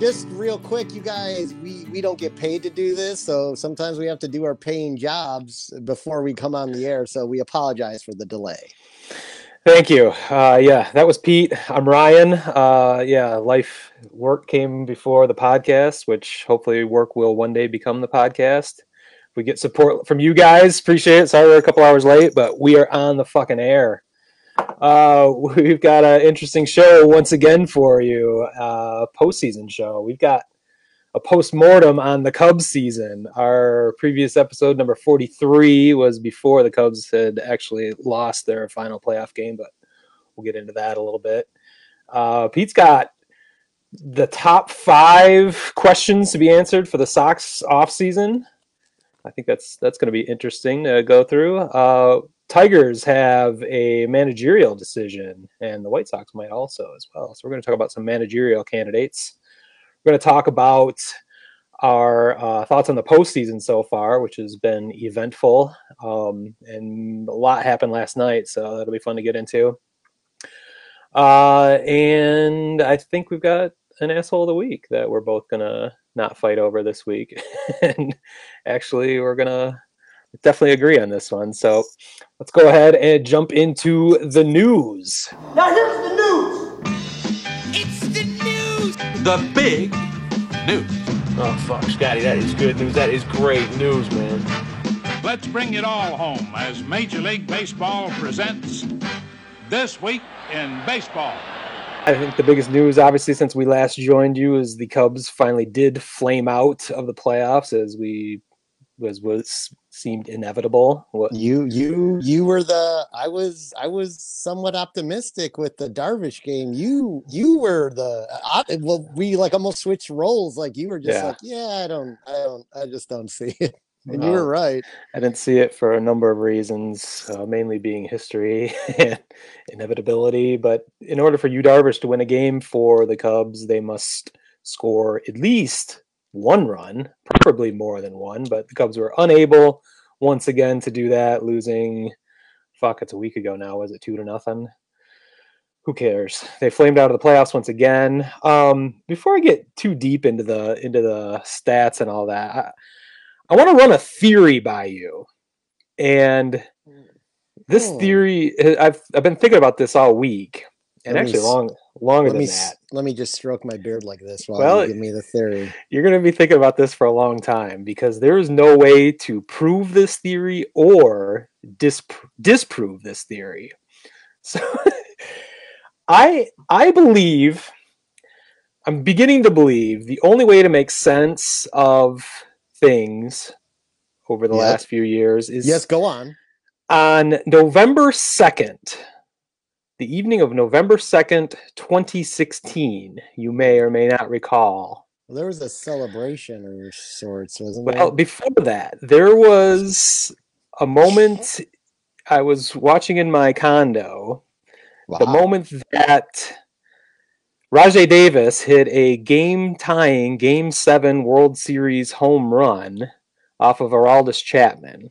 Just real quick, you guys, we, we don't get paid to do this, so sometimes we have to do our paying jobs before we come on the air. So we apologize for the delay. Thank you. Uh, yeah, that was Pete. I'm Ryan. Uh, yeah, life work came before the podcast, which hopefully work will one day become the podcast. We get support from you guys. Appreciate it. Sorry we're a couple hours late, but we are on the fucking air. Uh, we've got an interesting show once again for you. Uh, postseason show. We've got a post mortem on the Cubs season. Our previous episode, number 43, was before the Cubs had actually lost their final playoff game, but we'll get into that a little bit. Uh, Pete's got the top five questions to be answered for the Sox off season. I think that's that's going to be interesting to go through. Uh, Tigers have a managerial decision, and the White Sox might also as well. So we're going to talk about some managerial candidates. We're going to talk about our uh, thoughts on the postseason so far, which has been eventful, um, and a lot happened last night, so that'll be fun to get into. Uh, and I think we've got an asshole of the week that we're both gonna not fight over this week, and actually we're gonna definitely agree on this one. So let's go ahead and jump into the news. Now here's the news. It's the news. The big news. Oh fuck, Scotty, that is good news. That is great news, man. Let's bring it all home as Major League Baseball presents This Week in Baseball. I think the biggest news, obviously, since we last joined you, is the Cubs finally did flame out of the playoffs as we was was seemed inevitable. What You you you were the I was I was somewhat optimistic with the Darvish game. You you were the I, well we like almost switched roles. Like you were just Yeah. like yeah I don't I don't I just don't see it. And you were right. I didn't see it for a number of reasons, uh, mainly being history and inevitability. But in order for Yu Darvish to win a game for the Cubs, they must score at least one run, preferably more than one. But the Cubs were unable once again to do that, losing. Fuck, it's a week ago now. Was it two to nothing? Who cares? They flamed out of the playoffs once again. Um, before I get too deep into the into the stats and all that, I, I want to run a theory by you. And this Hmm. theory, I've I've been thinking about this all week, and actually long longer Let than me that. let me just stroke my beard like this while Well, you give me the theory. You're going to be thinking about this for a long time because there is no way to prove this theory or disp- disprove this theory. So I I believe I'm beginning to believe the only way to make sense of things over the Yep. last few years is Yes, go on. on November 2nd, the evening of November 2nd, 2016, you may or may not recall. Well, there was a celebration or sorts, wasn't Well, there? before that, there was a moment I was watching in my condo, the moment that Rajai Davis hit a game tying Game 7 World Series home run off of Aroldis Chapman.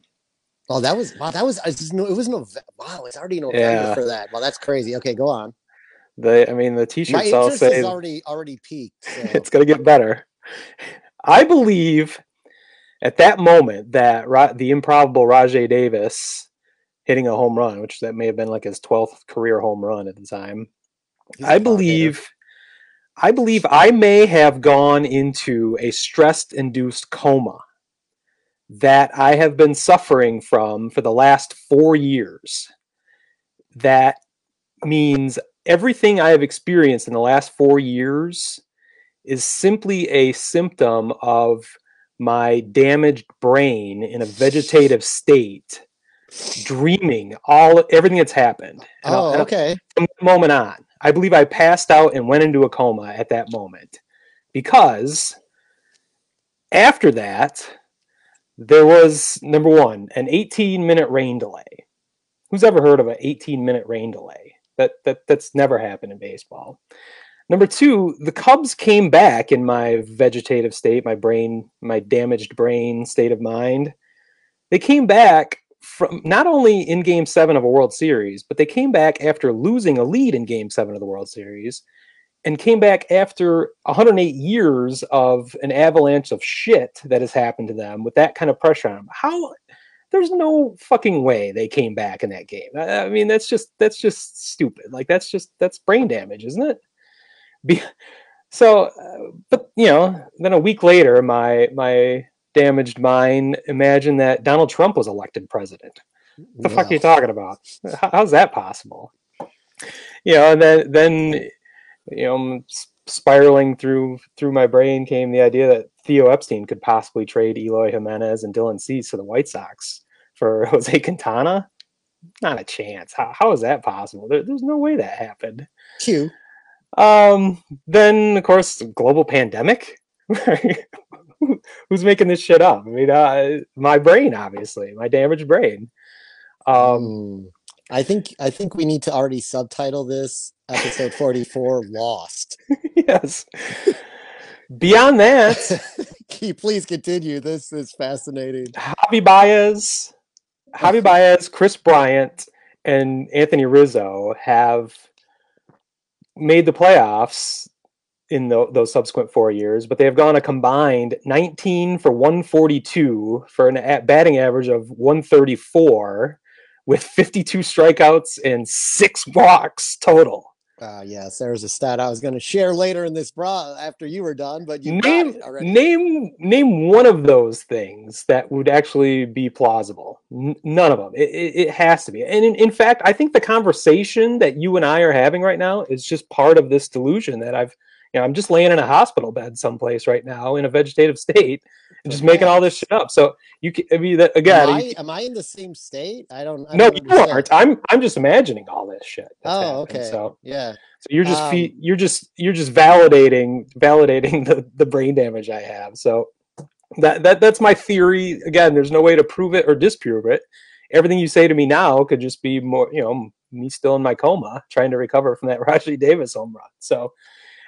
Oh, that was wow. That was I just know it was November. Wow, it's already November Yeah. for that. Well, that's crazy. Okay, go on. The I mean the t-shirts all say already already peaked. So. it's going to get better. I believe at that moment that Ra- the improbable Rajai Davis hitting a home run, which that may have been like his 12th career home run at the time. He's I believe I believe I may have gone into a stress induced coma that I have been suffering from for the last 4 years. That means everything I have experienced in the last 4 years is simply a symptom of my damaged brain in a vegetative state dreaming all everything that's happened And I'll- Oh, and okay. from that moment on. I believe I passed out and went into a coma at that moment because after that, there was number one, an 18 minute rain delay. Who's ever heard of an 18 minute rain delay? That, that that's never happened in baseball. Number two, the Cubs came back in my vegetative state, my brain, my damaged brain state of mind. They came back from not only in Game Seven of a World Series, but they came back after losing a lead in Game Seven of the World Series, and came back after 108 years of an avalanche of shit that has happened to them with that kind of pressure on them. How? There's no fucking way they came back in that game. I, I mean, that's just that's just stupid. Like that's just that's brain damage, isn't it? Be, so, uh, but you know, then a week later, my my damaged mind imagined that Donald Trump was elected president. What the fuck are you talking about? How- How's that possible? You know, and then then you know, spiraling through through my brain came the idea that Theo Epstein could possibly trade Eloy Jimenez and Dylan Cease to the White Sox for Jose Quintana. Not a chance. How, how is that possible? There, there's no way that happened. Q. Um, then of course, global pandemic. Who's making this shit up? I mean, uh, my brain, obviously, my damaged brain. Um, Hmm. I think I think we need to already subtitle this episode 44 Lost. yes. Beyond that, Key, please continue. This is fascinating. Javy Baez, Javy Baez, Kris Bryant, and Anthony Rizzo have made the playoffs in tho- those subsequent four years, but they have gone a combined 19 for 142 for an a- batting average of 134 with 52 strikeouts and six walks total. Uh, yes, there's a stat I was going to share later in this bra after you were done, but you name name name one of those things that would actually be plausible. N- none of them it, it, it has to be. And in, in fact i think the conversation that you and i are having right now is just part of this delusion that i've you know i'm just laying in a hospital bed someplace right now in a vegetative state and just making all this shit up so you can i mean that again am, I, am I in the same state? I don't. I no don't you aren't. i'm i'm just imagining all this shit Oh, happening, okay. so Yeah. so you're just fe- Um, you're just you're just validating validating the, the brain damage I have. So that that that's my theory. Again, there's no way to prove it or disprove it. Everything you say to me now could just be more, you know, me still in my coma trying to recover from that Rajai Davis home run. So,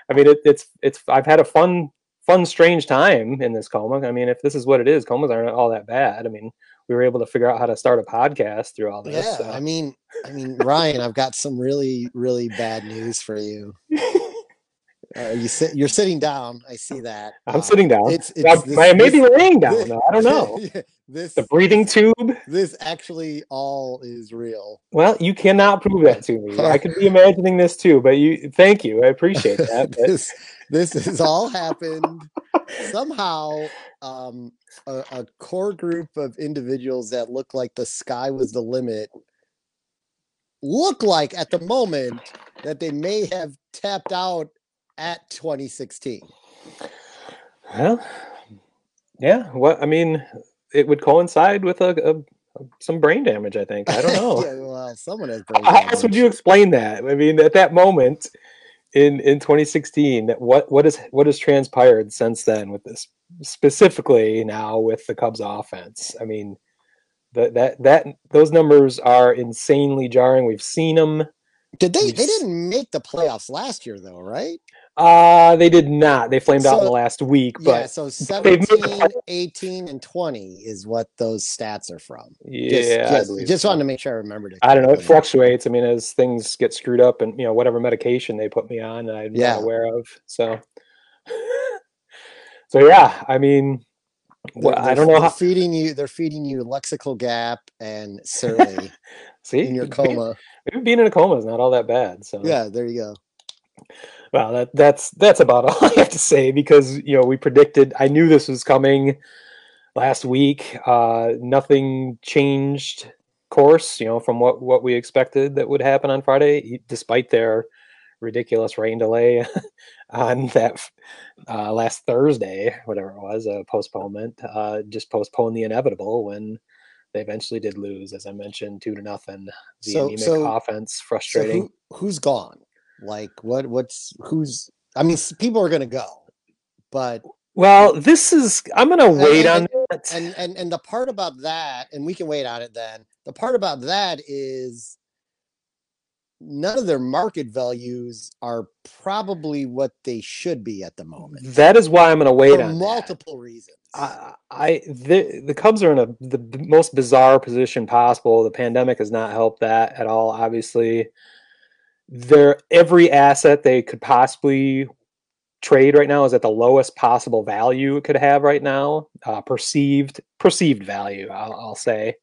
I mean, it, it's it's I've had a fun fun strange time in this coma. I mean, if this is what it is, comas aren't all that bad. I mean, we were able to figure out how to start a podcast through all this. Yeah. so. I mean, I mean, Ryan, I've got some really, really bad news for you. Uh, you sit. You're sitting down. I see that. I'm Uh, sitting down. It's. I, it's this, I may be laying down. this- I don't know. this. The breathing tube. This actually all is real. Well, you cannot prove that to me. I could be imagining this too, but you thank you. I appreciate that. This this has all happened somehow um a, a core group of individuals that look like the sky was the limit look like at the moment that they may have tapped out at 2016 well, yeah, what I mean, it would coincide with a, a some brain damage, I think. I don't know. yeah, well someone has brain How else would you explain that? I mean, at that moment in in 2016, what what is what has transpired since then with this specifically now with the Cubs offense? I mean, that that that those numbers are insanely jarring. We've seen them. did they they didn't make the playoffs last year though right Uh they did not. They flamed out in the last week, yeah but so made the 17 18 and 20 is what those stats are from yeah, just, just, just so. wanted to make sure i remembered it I don't know. It fluctuates. I mean, as things get screwed up, and you know, whatever medication they put me on, I'm Yeah. not aware of. So, so yeah. I mean, well, I don't know how. feeding you. They're feeding you lexical gap and surly See, in your coma. maybe being in a coma is not all that bad. So, Yeah, there you go. Well, that that's that's about all I have to say because you know we predicted. I knew this was coming last week. Uh, nothing changed course, you know, from what what we expected that would happen on Friday, despite their ridiculous rain delay on that uh, last Thursday, whatever it was, a postponement. Uh, just postponed the inevitable when they eventually did lose, as I mentioned, two to nothing. The So- anemic so- offense, So frustrating. who who's gone? Like what? What's who's? I mean, people are gonna go, but Well, this is. I'm gonna wait on and- that. and and and the part about that, and we can wait on it then. The part about that is none of their market values are probably what they should be at the moment That is why I'm going to wait for on that. multiple reasons. I, I the the Cubs are in a the most bizarre position possible. The pandemic has not helped that at all. Obviously, their every asset they could possibly trade right now is at the lowest possible value it could have right now, uh, perceived perceived value. I'll, I'll say,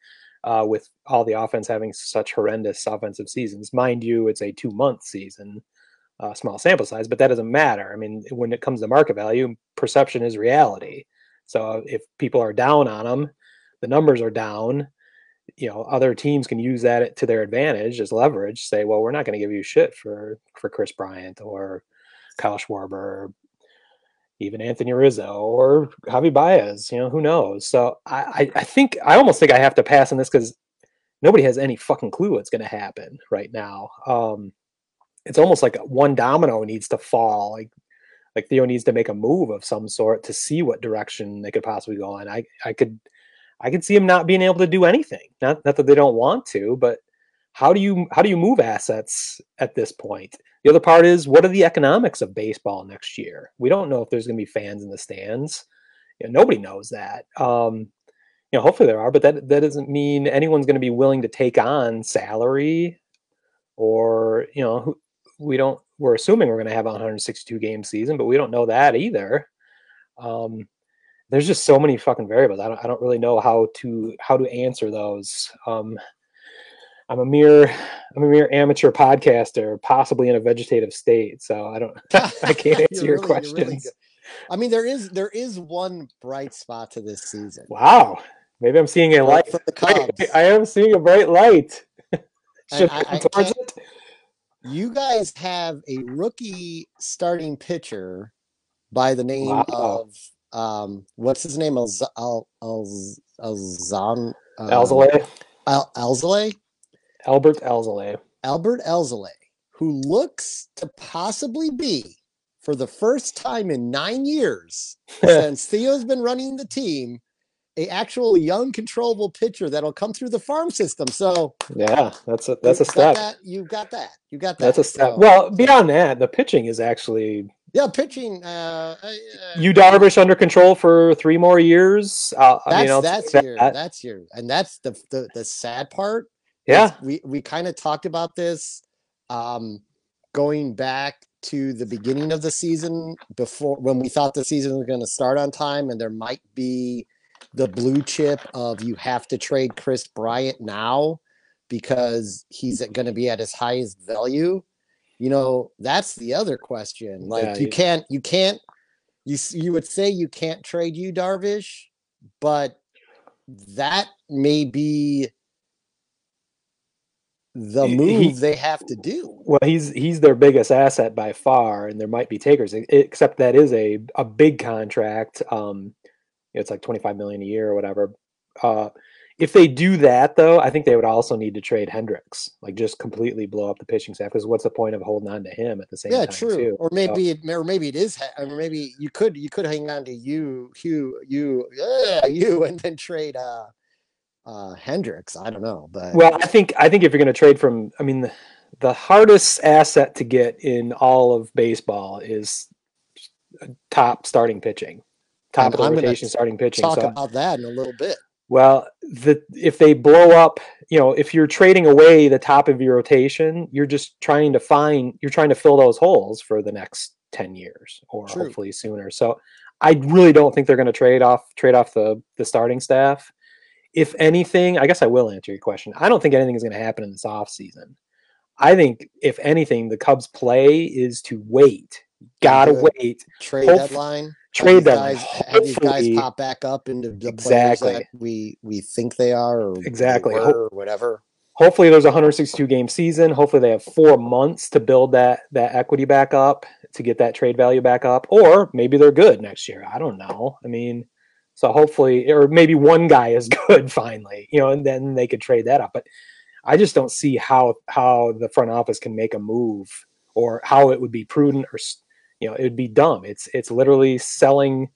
uh, with all the offense having such horrendous offensive seasons. Mind you, it's a two month season, uh, small sample size, but that doesn't matter. I mean, when it comes to market value, perception is reality. So if people are down on them, the numbers are down. You know, other teams can use that to their advantage as leverage. Say, well, we're not going to give you shit for for Kris Bryant or Kyle Schwarber, or even Anthony Rizzo or Javy Baez. You know, who knows? So I I, think I almost think I have to pass on this because nobody has any fucking clue what's going to happen right now. Um, it's almost like one domino needs to fall. Like like Theo needs to make a move of some sort to see what direction they could possibly go in. I I could I could see him not being able to do anything. Not not that they don't want to, but how do you how do you move assets at this point? The other part is what are the economics of baseball next year? We don't know if there's going to be fans in the stands. You know, nobody knows that. Um, you know, hopefully there are, but that that doesn't mean anyone's going to be willing to take on salary or you know we don't we're assuming we're going to have a 162 game season but we don't know that either um there's just so many fucking variables i don't, I don't really know how to how to answer those um i'm a mere i'm a mere amateur podcaster possibly in a vegetative state so i don't i can't answer your really- you're really questions. I mean, there is there is one bright spot to this season. wow maybe i'm seeing a For- light the Cubs. I am seeing a bright light should I- I, I towards it You guys have a rookie starting pitcher by the name Wow. of um, what's his name? Alz- Al Alz Alzan um, Elzele, Al Alzale albert Elzele. Albert Elzale, who looks to possibly be for the first time in nine years since Theo's been running the team, a actual young controllable pitcher that'll come through the farm system. So yeah that's a that's a you've got step That, you got that. You got that. That's a step. So- well, beyond that, the pitching is actually yeah, pitching. Uh, uh, Yu Darvish under control for three more years. Uh, That's mean, I'll that's take your that. that's your and that's the the, the sad part. yeah, we we kind of talked about this um going back to the beginning of the season before when we thought the season was going to start on time and there might be the blue chip of you have to trade Kris Bryant now because he's going to be at his highest value. You know, that's the other question. Like Yeah, you you- can't you can't you you would say you can't trade Yu Darvish, but that may be the move he- they have to do. well, he's he's their biggest asset by far, and there might be takers. Except that is a a big contract. Um, it's like twenty five million a year or whatever. Uh, if they do that, though, I think they would also need to trade Hendricks, like just completely blow up the pitching staff. Because what's the point of holding on to him at the same Yeah, time? Yeah, true. Too? Or So- maybe it, or maybe it is, or maybe you could you could hang on to you, Hugh, you, yeah, you, and then trade uh, uh, Hendricks. I don't know, but Well, I think I think if you're going to trade from, I mean, the, the hardest asset to get in all of baseball is top starting pitching, top And of the rotation starting pitching. talk So, about that in a little bit. Well, the if they blow up, you know, if you're trading away the top of your rotation, you're just trying to find, you're trying to fill those holes for the next ten years or True. hopefully sooner. So, I really don't think they're going to trade off trade off the the starting staff if anything, I guess I will answer your question. I don't think anything is going to happen in this offseason. I think, if anything, the Cubs' play is to wait. Gotta good. wait. Trade deadline. Trade deadline. guys, have these guys pop back up into the Exactly. players that we we think they are, or Exactly. were, or whatever. Hopefully, there's a 162 game season. Hopefully, they have four months to build that that equity back up to get that trade value back up, or maybe they're good next year. I don't know. I mean, so hopefully, or maybe one guy is good finally, you know, and then they could trade that up. But I just don't see how how the front office can make a move or how it would be prudent or you know it would be dumb. It's it's literally selling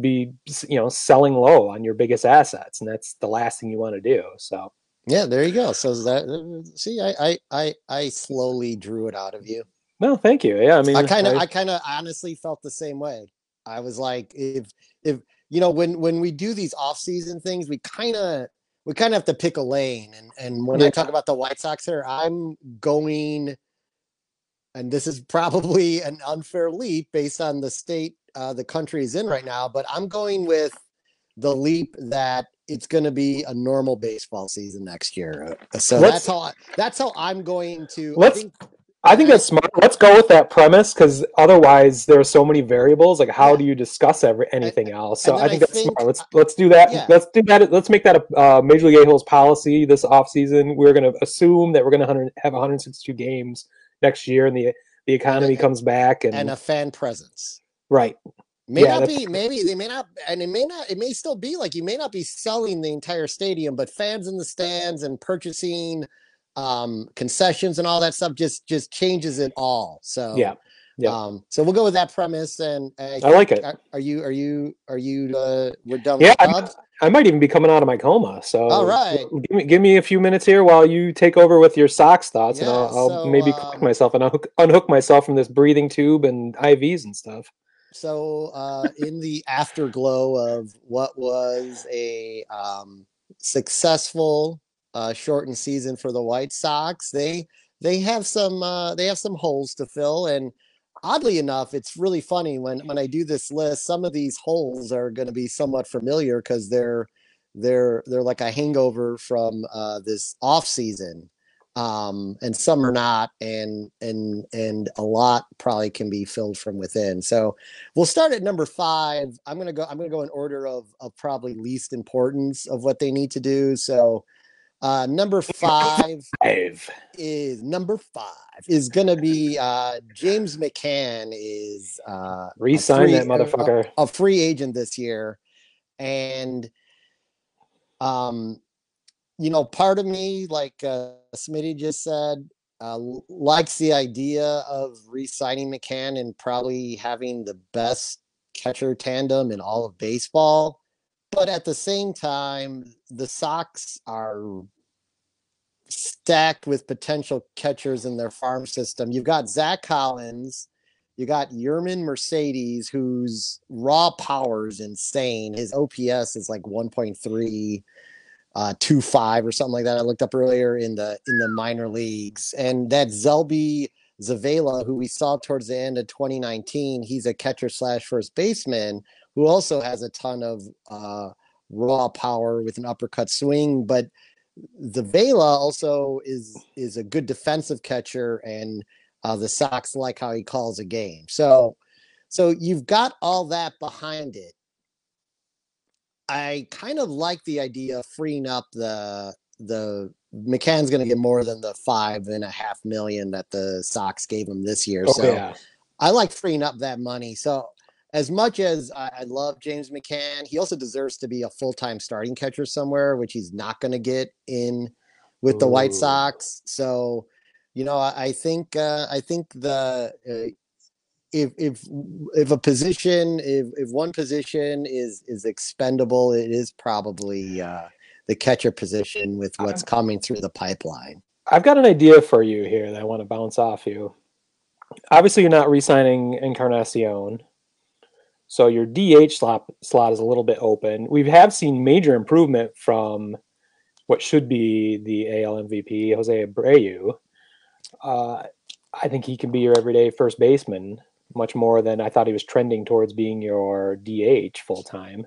be you know selling low on your biggest assets, and that's the last thing you want to do. So Yeah, there you go. So that uh, see, I I I, I slowly drew it out of you. No, thank you. Yeah, I mean, I kind of I kind of honestly felt the same way. I was like, if if you know when when we do these off season things, we kind of we kind of have to pick a lane. And and when I talk about the White Sox here, I'm going, and this is probably an unfair leap based on the state uh, the country is in right now, but I'm going with the leap that it's going to be a normal baseball season next year. Uh, So Let's- that's how I, that's how I'm going to. Let's- think I think that's smart. Let's go with that premise because otherwise there are so many variables. Like, how Yeah. do you discuss every anything else? So I think I that's think- smart. Let's let's do that. Yeah. Let's do that. Let's make that a uh, Major League A-holes policy this offseason. We're going to assume that we're going to have 162 games next year, and the the economy comes back. And, and a fan presence. right, May Yeah, not be, maybe they may not, and it may not, it may still be like you may not be selling the entire stadium, but fans in the stands and purchasing um concessions and all that stuff just just changes it all. So yeah, yeah. um so we'll go with that premise and I, I like it. Are, are you are you are you uh we're done Yeah, with I'm- I might even be coming out of my coma. So, All right. give me give me a few minutes here while you take over with your Sox thoughts, and I'll, I'll so, maybe collect um, myself and unhook, unhook myself from this breathing tube and IVs and stuff. So uh in the afterglow of what was a um successful uh shortened season for the White Sox, they they have some uh they have some holes to fill and oddly enough it's really funny when when I do this list some of these holes are going to be somewhat familiar cuz they're they're they're like a hangover from uh this off season um and some are not and and and a lot probably can be filled from within. So we'll start at number five. I'm gonna go i'm gonna go in order of of probably least importance of what they need to do. So uh number five Five. is number five is gonna be uh james mccann is uh a Resign that free- uh, motherfucker. a free agent this year and um you know part of me like uh smitty just said uh likes the idea of re-signing mccann and probably having the best catcher tandem in all of baseball but at the same time the sox are stacked with potential catchers in their farm system you've got zack collins you got Yermin Mercedes, whose raw power is insane. His OPS is like 1.3 uh 25 or something like that. I looked up earlier in the in the minor leagues. And that Seby Zavala, who we saw towards the end of 2019, he's a catcher slash first baseman who also has a ton of uh raw power with an uppercut swing. But Zavala also is is a good defensive catcher and uh, the Sox like how he calls a game. So, so you've got all that behind it. I kind of like the idea of freeing up the the McCann's going to get more than the five and a half million that the Sox gave him this year. Oh, so yeah. I like freeing up that money. So as much as I, I love James McCann, he also deserves to be a full time starting catcher somewhere, which he's not going to get in with the White Sox. So, you know, I, I think uh, I think the uh, if if if a position if if one position is is expendable, it is probably uh, the catcher position with what's coming through the pipeline. I've got an idea for you here that I want to bounce off you. Obviously, you're not re-signing Encarnacion, so your DH slot slot is a little bit open. We have seen major improvement from what should be the AL MVP, Jose Abreu. Uh, I think he can be your everyday first baseman, much more than I thought he was trending towards being your DH full time.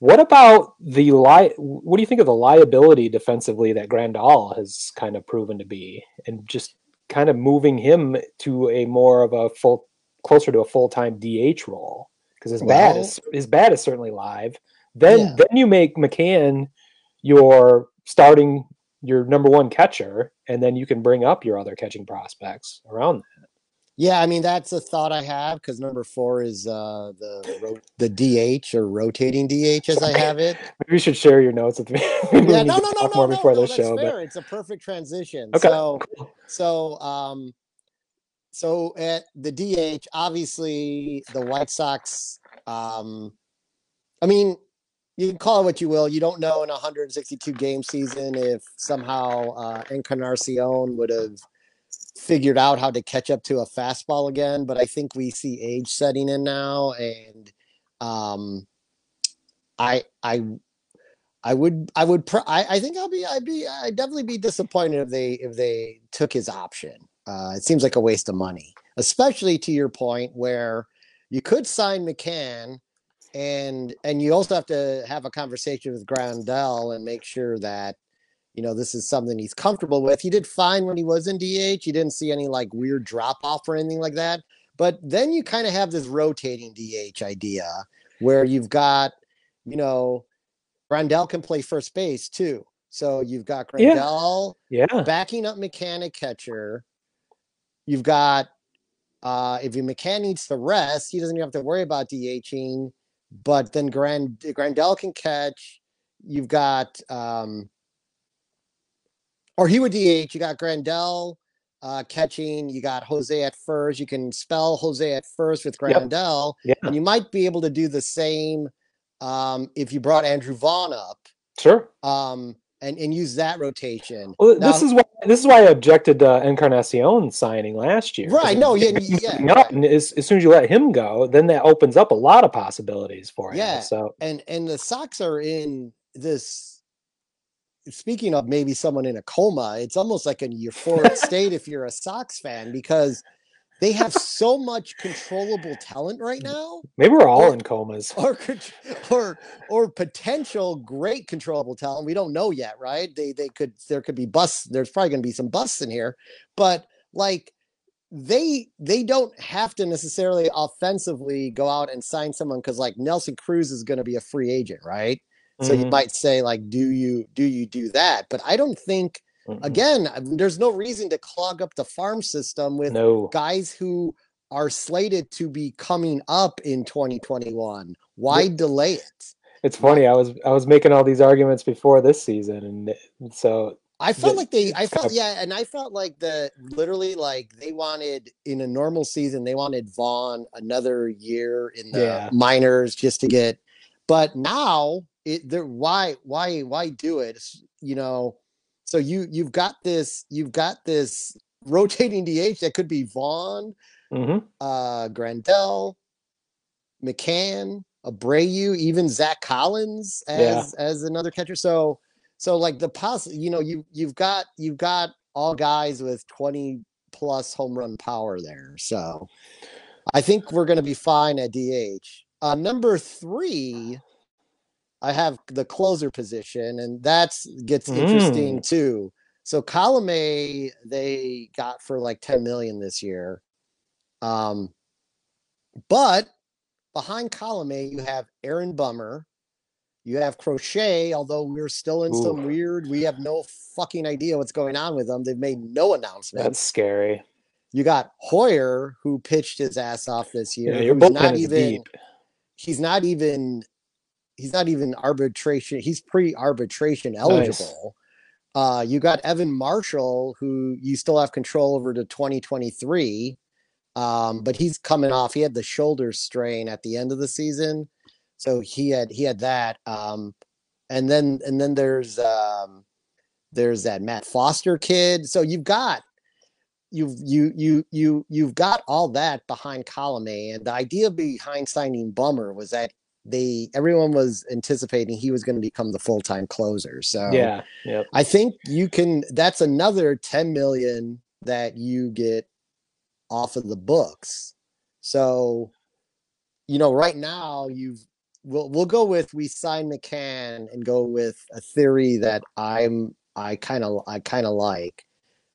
What about the li- What do you think of the liability defensively that Grandal has kind of proven to be, and just kind of moving him to a more of a full, closer to a full time DH role? Because his bat Well- is his bat is certainly live. Then Yeah. then you make McCann your starting your number one catcher, and then you can bring up your other catching prospects around that. Yeah, I mean that's a thought I have because number four is uh, the ro- the DH or rotating DH as I have it. Maybe you should share your notes with me. Yeah, no, no, no, no, more no, before no, that's show. fair. It's a perfect transition. Okay, So, so, um, so at the DH, obviously the White Sox. Um, I mean, you can call it what you will. You don't know in a 162 game season if somehow uh, Encarnacion would have figured out how to catch up to a fastball again. But I think we see age setting in now, and um, I I I would I would pr- I, I think I'll be I'd be I'd definitely be disappointed if they if they took his option. Uh, it seems like a waste of money, especially to your point where you could sign McCann and and you also have to have a conversation with Grandal and make sure that you know this is something he's comfortable with. He did fine when he was in DH. You didn't see any like weird drop off or anything like that. But then you kind of have this rotating DH idea where you've got, you know, Grandal can play first base too. So you've got Yeah. Grandal Yeah. backing up mechanic catcher. You've got uh if your McCann needs to rest, he doesn't even have to worry about DHing. But then Grand Grandal can catch. You've got um or he would DH. You got Grandal uh catching, you got Jose at first. You can spell Jose at first with Yep. Grandal. Yeah. And you might be able to do the same um if you brought Andrew Vaughn up Sure. um and, and use that rotation. Well, Now- this is why this is why I objected to Encarnacion signing last year. Right, no, yeah, it gets him yeah, up, right. and as, as soon as you let him go, then that opens up a lot of possibilities for him. Yeah. So and and the Sox are in this. Speaking of maybe someone in a coma, it's almost like a euphoric state if you're a Sox fan because they have so much controllable talent right now, maybe we're all Or- in comas. or or or potential great controllable talent. We don't know yet, right? They they could there could be busts. There's probably going to be some busts in here, but like they they don't have to necessarily offensively go out and sign someone because like Nelson Cruz is going to be a free agent, right? So you Mhm, might say like, do you do you do that? But I don't think mhm. again. There's no reason to clog up the farm system with no. guys who are slated to be coming up in 2021. Why delay it? It's funny. I was I was making all these arguments before this season, and so I felt The- like they, I felt, yeah, and I felt like the literally like they wanted in a normal season, they wanted Vaughn another year in the Yeah. minors just to get, but now it, they're why, why, why do it? You know, so you you've got this, you've got this rotating DH that could be Vaughn, mhm. uh, Grandal, McCann, Abreu, even Zack Collins as Yeah. as another catcher. So so like the poss you know, you you've got you've got all guys with 20 plus home run power there. So I think we're gonna be fine at DH. Uh number three, I have the closer position, and that's gets interesting too. So Colomé they got for like 10 million this year. Um, but behind Colomé, you have Aaron Bummer, you have Crochet, although we're still in some weird, we have no fucking idea what's going on with them. They've made no announcement. that's scary. You got Heuer, who pitched his ass off this year. Yeah, your bullpen not even deep. he's not even he's not even arbitration he's pre-arbitration eligible. Uh you got evan marshall who you still have control over to 2023 um but he's coming off he had the shoulder strain at the end of the season so he had he had that um and then and then there's um there's that matt foster kid so you've got you've you you you you've got all that behind Colomé, and the idea behind signing Bummer was that they everyone was anticipating he was going to become the full time closer. So Yeah. Yep. I think you can. That's another ten million that you get off of the books. So you know, right now you've we'll we'll go with we sign McCann and go with a theory that I'm I kind of I kind of like.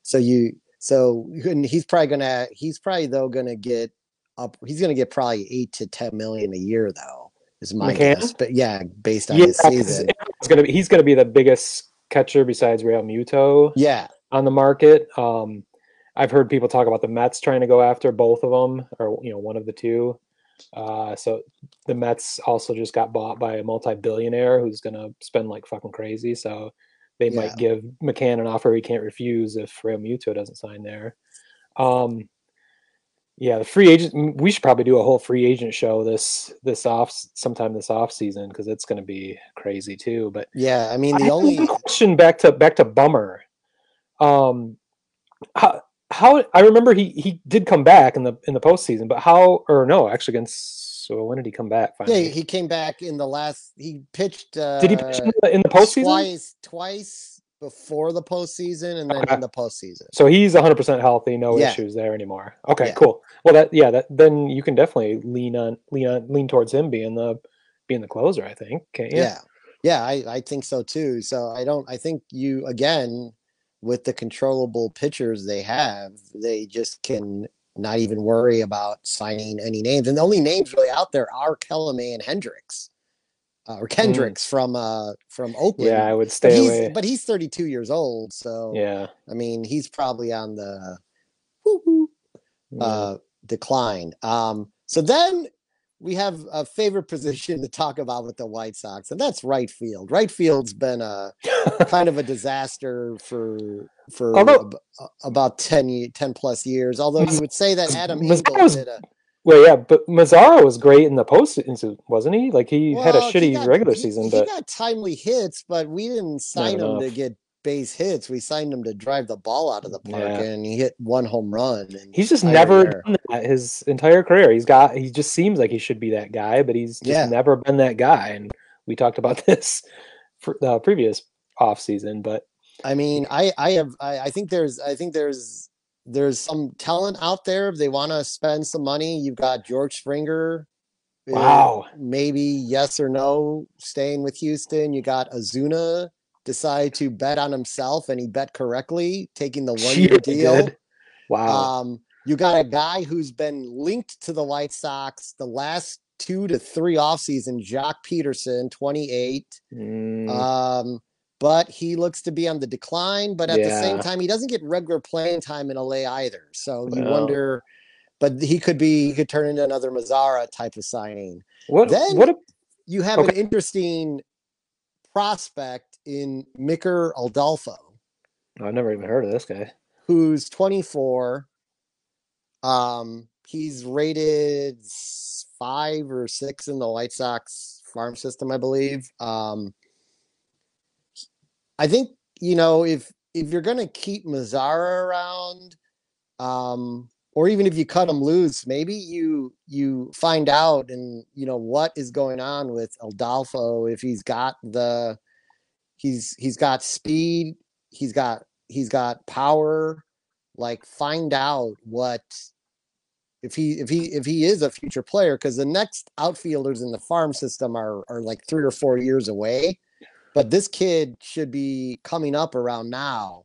So you so and he's probably gonna he's probably though gonna get up he's gonna get probably eight to ten million a year though is my McCann? guess. But yeah, based on Yeah, his 'cause season. it's gonna be he's gonna be the biggest catcher besides Realmuto Yeah, on the market. Um, I've heard people talk about the Mets trying to go after both of them, or you know, one of the two. Uh, so the Mets also just got bought by a multi-billionaire who's gonna spend like fucking crazy. So they Yeah. might give McCann an offer he can't refuse if Realmuto doesn't sign there. Um, Yeah, the free agent. We should probably do a whole free agent show this this off sometime this off season because it's going to be crazy too. But Yeah, I mean the have only question back to back to Bummer. Um, how how I remember he he did come back in the in the postseason, but how or no, actually against so when did he come back? yeah he came back in the last he pitched. Uh, did he pitch in the, in the postseason? twice twice before the postseason and then Okay. in the postseason. So he's 100 percent healthy, no Yeah. issues there anymore. Okay, Yeah. cool. Well, that yeah, that then you can definitely lean on lean on lean towards him being the being the closer. I think. Can't you? Yeah. Yeah, I, I think so too. So I don't I think you again with the controllable pitchers they have, they just can not even worry about signing any names. And the only names really out there are Kellerman and Hendricks. Uh, or Kendricks from uh from Oakland. Mm. Yeah, I would but stay he's away. but he's 32 years old, so yeah. I mean he's probably on the mm. uh, decline. Um, so then we have a favorite position to talk about with the White Sox, and that's right field. Right field's been a kind of a disaster for for Although- ab- about 10, 10 plus years. Although you would say that Adam Mazara's- did a well, yeah, but Mazara was great in the postseason, wasn't he? Like he had a shitty got- regular he- season, he but he got timely hits, but we didn't sign him to get base hits. We signed him to drive the ball out of the park, Yeah. and he hit one home run. He's just never done that his entire career. He's got he just seems like he should be that guy, but he's just Yeah. never been that guy. And we talked about this for the uh, previous off season, but I mean, I I have I, I think there's I think there's there's some talent out there. If they want to spend some money, you've got George Springer. uh, Wow. maybe yes or no, staying with Houston. You got Ozuna decide to bet on himself, and he bet correctly, taking the one year deal. did. Wow. Um, you got a guy who's been linked to the White Sox the last two to three offseason, Joc Pederson, 28. Mm, Um, but he looks to be on the decline. But at the same time, he doesn't get regular playing time in LA either. So you wonder. But he could be he could turn into another Mazara type of signing. what then- what a, You have an interesting prospect in Micker Adolfo, I've never even heard of this guy. who's 24. Um, he's rated five or six in the White Sox farm system, I believe. Um, I think you know if if you're gonna keep Mazara around, um, or even if you cut him loose, maybe you you find out and you know what is going on with Adolfo if he's got the he's he's got speed, he's got he's got power. Like find out what if he if he if he is a future player because the next outfielders in the farm system are are like three or four years away but this kid should be coming up around now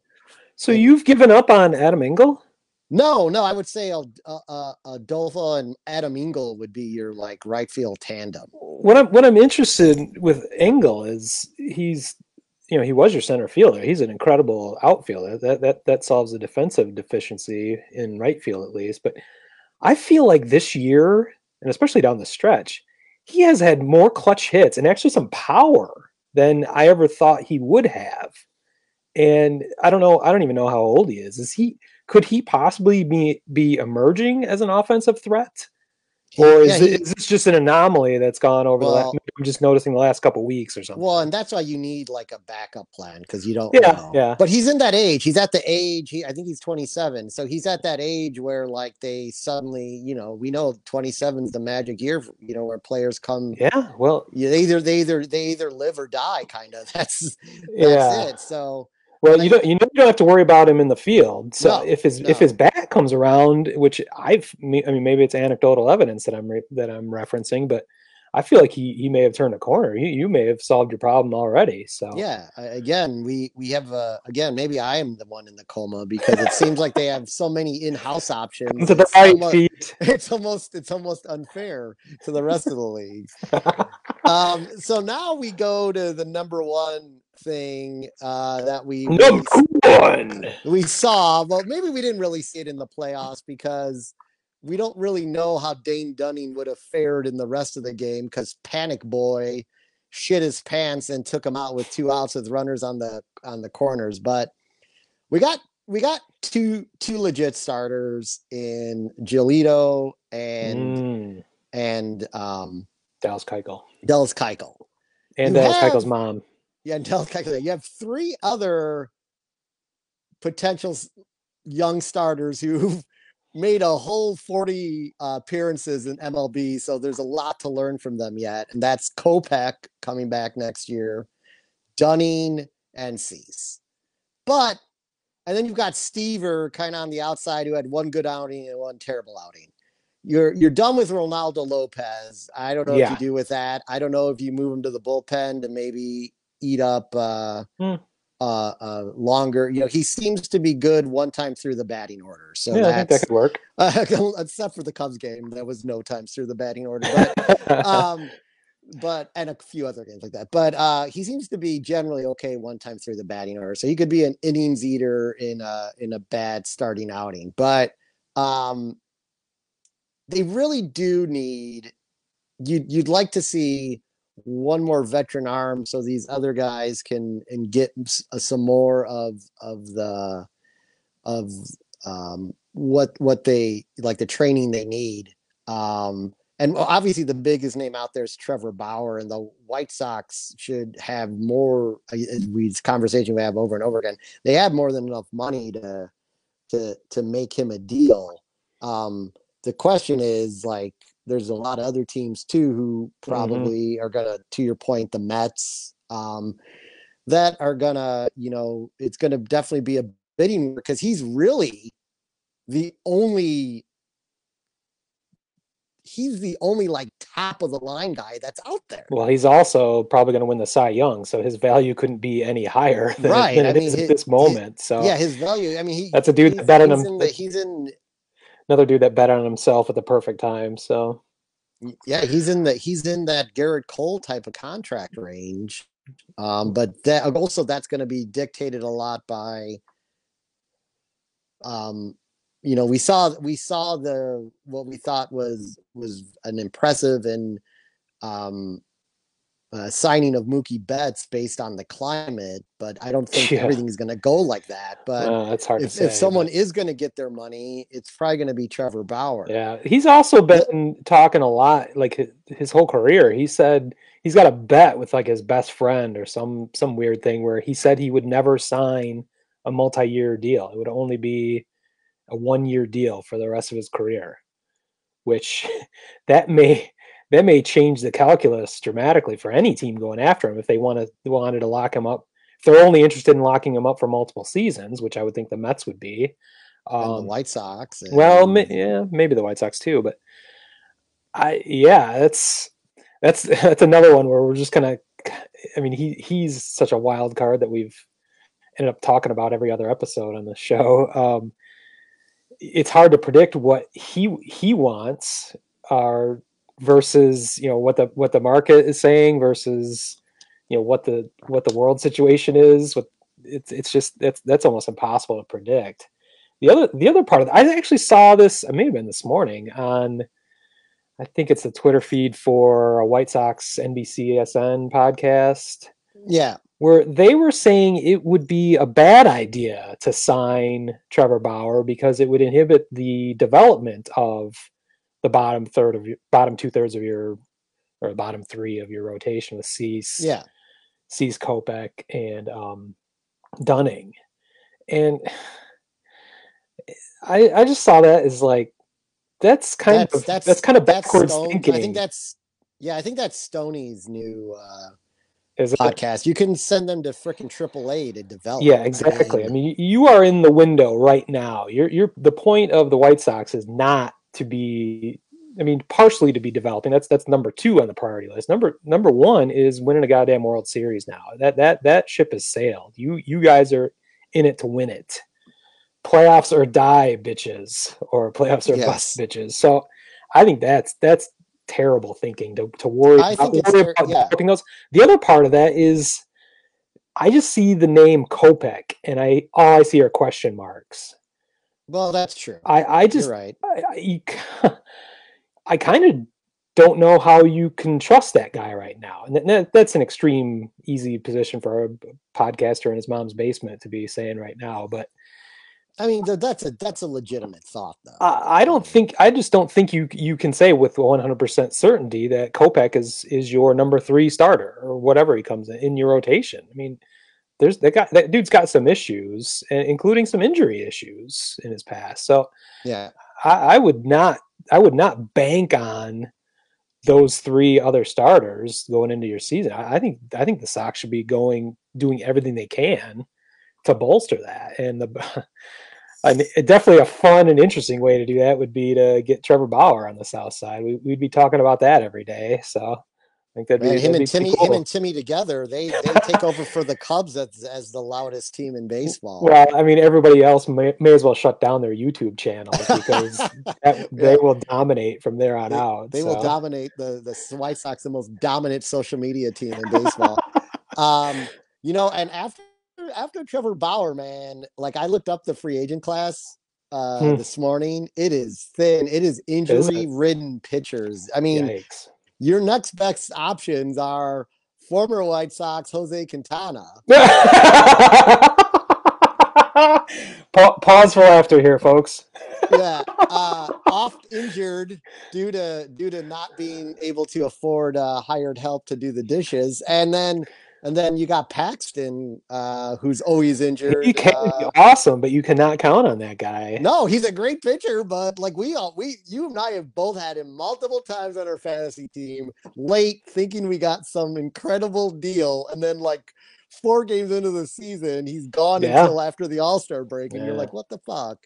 So you've given up on Adam Engel? no no i would say uh, uh, adolfo and adam engel would be your like right field tandem What I'm what I'm interested with Engel is he's you know he was your center fielder. He's an incredible outfielder. That that that solves a defensive deficiency in right field at least. But I feel like this year and especially down the stretch, he has had more clutch hits and actually some power than I ever thought he would have. And I don't know. I don't even know how old he is. Is he? Could he possibly be be emerging as an offensive threat? Or is, Yeah, it- he- is this just an anomaly that's gone over the last? I'm just noticing the last couple weeks or something. well and that's why you need like a backup plan because you don't Yeah, know. yeah. but he's in that age he's at the age he, i think he's 27 so he's at that age where like they suddenly you know we know 27 is the magic year you know where players come yeah, well, yeah, they either they either they either live or die kind of that's that's yeah. it so Well, you don't you know you don't have to worry about him in the field. So No, if his if his bat comes around, which I've I mean maybe it's anecdotal evidence that I'm re- that I'm referencing, but I feel like he he may have turned a corner. You you may have solved your problem already. So yeah again we we have uh again maybe i am the one in the coma because it seems like they have so many in-house options to the it's right almost, feet. it's almost it's almost unfair to the rest of the league um so now we go to the number one thing uh that we we Number one. we saw, well, maybe we didn't really see it in the playoffs because we don't really know how Dane Dunning would have fared in the rest of the game because Panic Boy shit his pants and took him out with two outs with runners on the on the corners. But we got we got two two legit starters in Giolito and Mm, and um Dallas Keuchel Dallas Keuchel. and You Dallas have- Keuchel's mom. Yeah, Keuchel. You have three other potential young starters who've made a whole 40 uh, appearances in MLB. So there's a lot to learn from them yet. And that's Kopech coming back next year, Dunning, and Cease. But, and then you've got Stiever kind of on the outside who had one good outing and one terrible outing. You're you're done with Reynaldo Lopez. I don't know what Yeah. you do with that. I don't know if you move him to the bullpen to maybe eat up uh, Hmm. uh, uh, longer. You know, he seems to be good one time through the batting order. So yeah, I think that could work. except for the Cubs game, that was no times through the batting order. But um, but and a few other games like that. But uh, he seems to be generally okay one time through the batting order. So he could be an innings eater in a in a bad starting outing. But um, they really do need you'd you'd like to see one more veteran arm so these other guys can and get uh, some more of of the of um what what they like the training they need. Um and obviously the biggest name out there is Trevor Bauer and the White Sox should have more uh, we conversation we have over and over again they have more than enough money to to to make him a deal. Um the question is like there's a lot of other teams too who probably are gonna to your point the mets um that are gonna you know it's gonna definitely be a bidding because he's really the only he's the only like top of the line guy that's out there Well, he's also probably going to win the Cy Young, so his value couldn't be any higher than, Right, than it mean, is hi- at this moment. So yeah his value i mean he That's a dude he's, that he's him- in the, he's in another dude that bet on himself at the perfect time. So yeah he's in the he's in that Gerrit Cole type of contract range um but that also that's going to be dictated a lot by um you know we saw we saw the what we thought was was an impressive and um uh, signing of Mookie Betts based on the climate, but I don't think Yeah. everything's going to go like that. But uh, that's hard if, say. if someone but- is going to get their money, it's probably going to be Trevor Bauer. Yeah, he's also been talking a lot, like his, his whole career. He said he's got a bet with like his best friend or some some weird thing where he said he would never sign a multi-year deal. It would only be a one-year deal for the rest of his career, which that may that may change the calculus dramatically for any team going after him if they want to wanted to lock him up. If they're only interested in locking him up for multiple seasons, which I would think the Mets would be. and the Um, White Sox. And, well, ma- yeah, maybe the White Sox too, but I yeah, that's that's that's another one where we're just gonna. I mean, he he's such a wild card that we've ended up talking about every other episode on the show. Um, it's hard to predict what he he wants, or versus you know what the what the market is saying versus you know what the what the world situation is. What it's it's just that's that's almost impossible to predict. The other the other part of I actually saw this. i may have been this morning on. I think it's the Twitter feed for a White Sox NBCSN podcast yeah, where they were saying it would be a bad idea to sign Trevor Bauer because it would inhibit the development of the bottom third of your bottom two thirds of your or bottom three of your rotation with Cease, yeah. Cease Kopech and um, Dunning. And I I just saw that as like that's kind of that's, kind of that's backwards Stone- thinking. I think that's yeah, I think that's Stoney's new uh, is it? podcast. You can send them to freaking AAA to develop. Yeah, exactly. I mean, you are in the window right now. You're you're the point of the White Sox is not to be I mean, partially to be developing. That's that's number two on the priority list. Number number one is winning a goddamn World Series now. That that that ship has sailed. You you guys are in it to win it. Playoffs or die, bitches, or playoffs or bust, bitches. So I think that's that's terrible thinking to, to worry, I about, worry about yeah. developing those. The other part of that is I just see the name Kopech and I all I see are question marks. Well, that's true. I, I just You're right. I, I, I kind of don't know how you can trust that guy right now. And that- that, that's an extreme, easy position for a podcaster in his mom's basement to be saying right now. But I mean, that's a that's a legitimate thought, though. I I don't think I just don't think you you can say with 100% certainty that Kopech is is your number three starter or whatever he comes in, in your rotation. I mean, there's that guy that dude's got some issues, including some injury issues in his past. So yeah, I, I would not I would not bank on those three other starters going into your season. I, I think I think the Sox should be going doing everything they can to bolster that. And the and definitely a fun and interesting way to do that would be to get Trevor Bauer on the south side. We, we'd be talking about that every day. So think that'd man, him that'd and be Timmy, him and Timmy together, they they take over for the Cubs as as the loudest team in baseball. Well, I mean, everybody else may, may as well shut down their YouTube channels because that, they Yeah. will dominate from there on they, out. they will dominate the the White Sox, the most dominant social media team in baseball. um, you know, and after after Trevor Bauer, man, like I looked up the free agent class uh Hmm. this morning. It is thin. It is injury ridden pitchers. I mean, Yikes. Your next best options are former White Sox Jose Quintana. Pa- Pause for laughter here, folks. yeah, uh, oft injured due to due to not being able to afford uh, hired help to do the dishes, and then and then you got Paxton, uh, who's always injured. He can uh, awesome, but you cannot count on that guy. no, he's a great pitcher, but like we all we you and I have both had him multiple times on our fantasy team late, thinking we got some incredible deal, and then like four games into the season, he's gone Yeah. until after the All Star break, and you're like, what the fuck?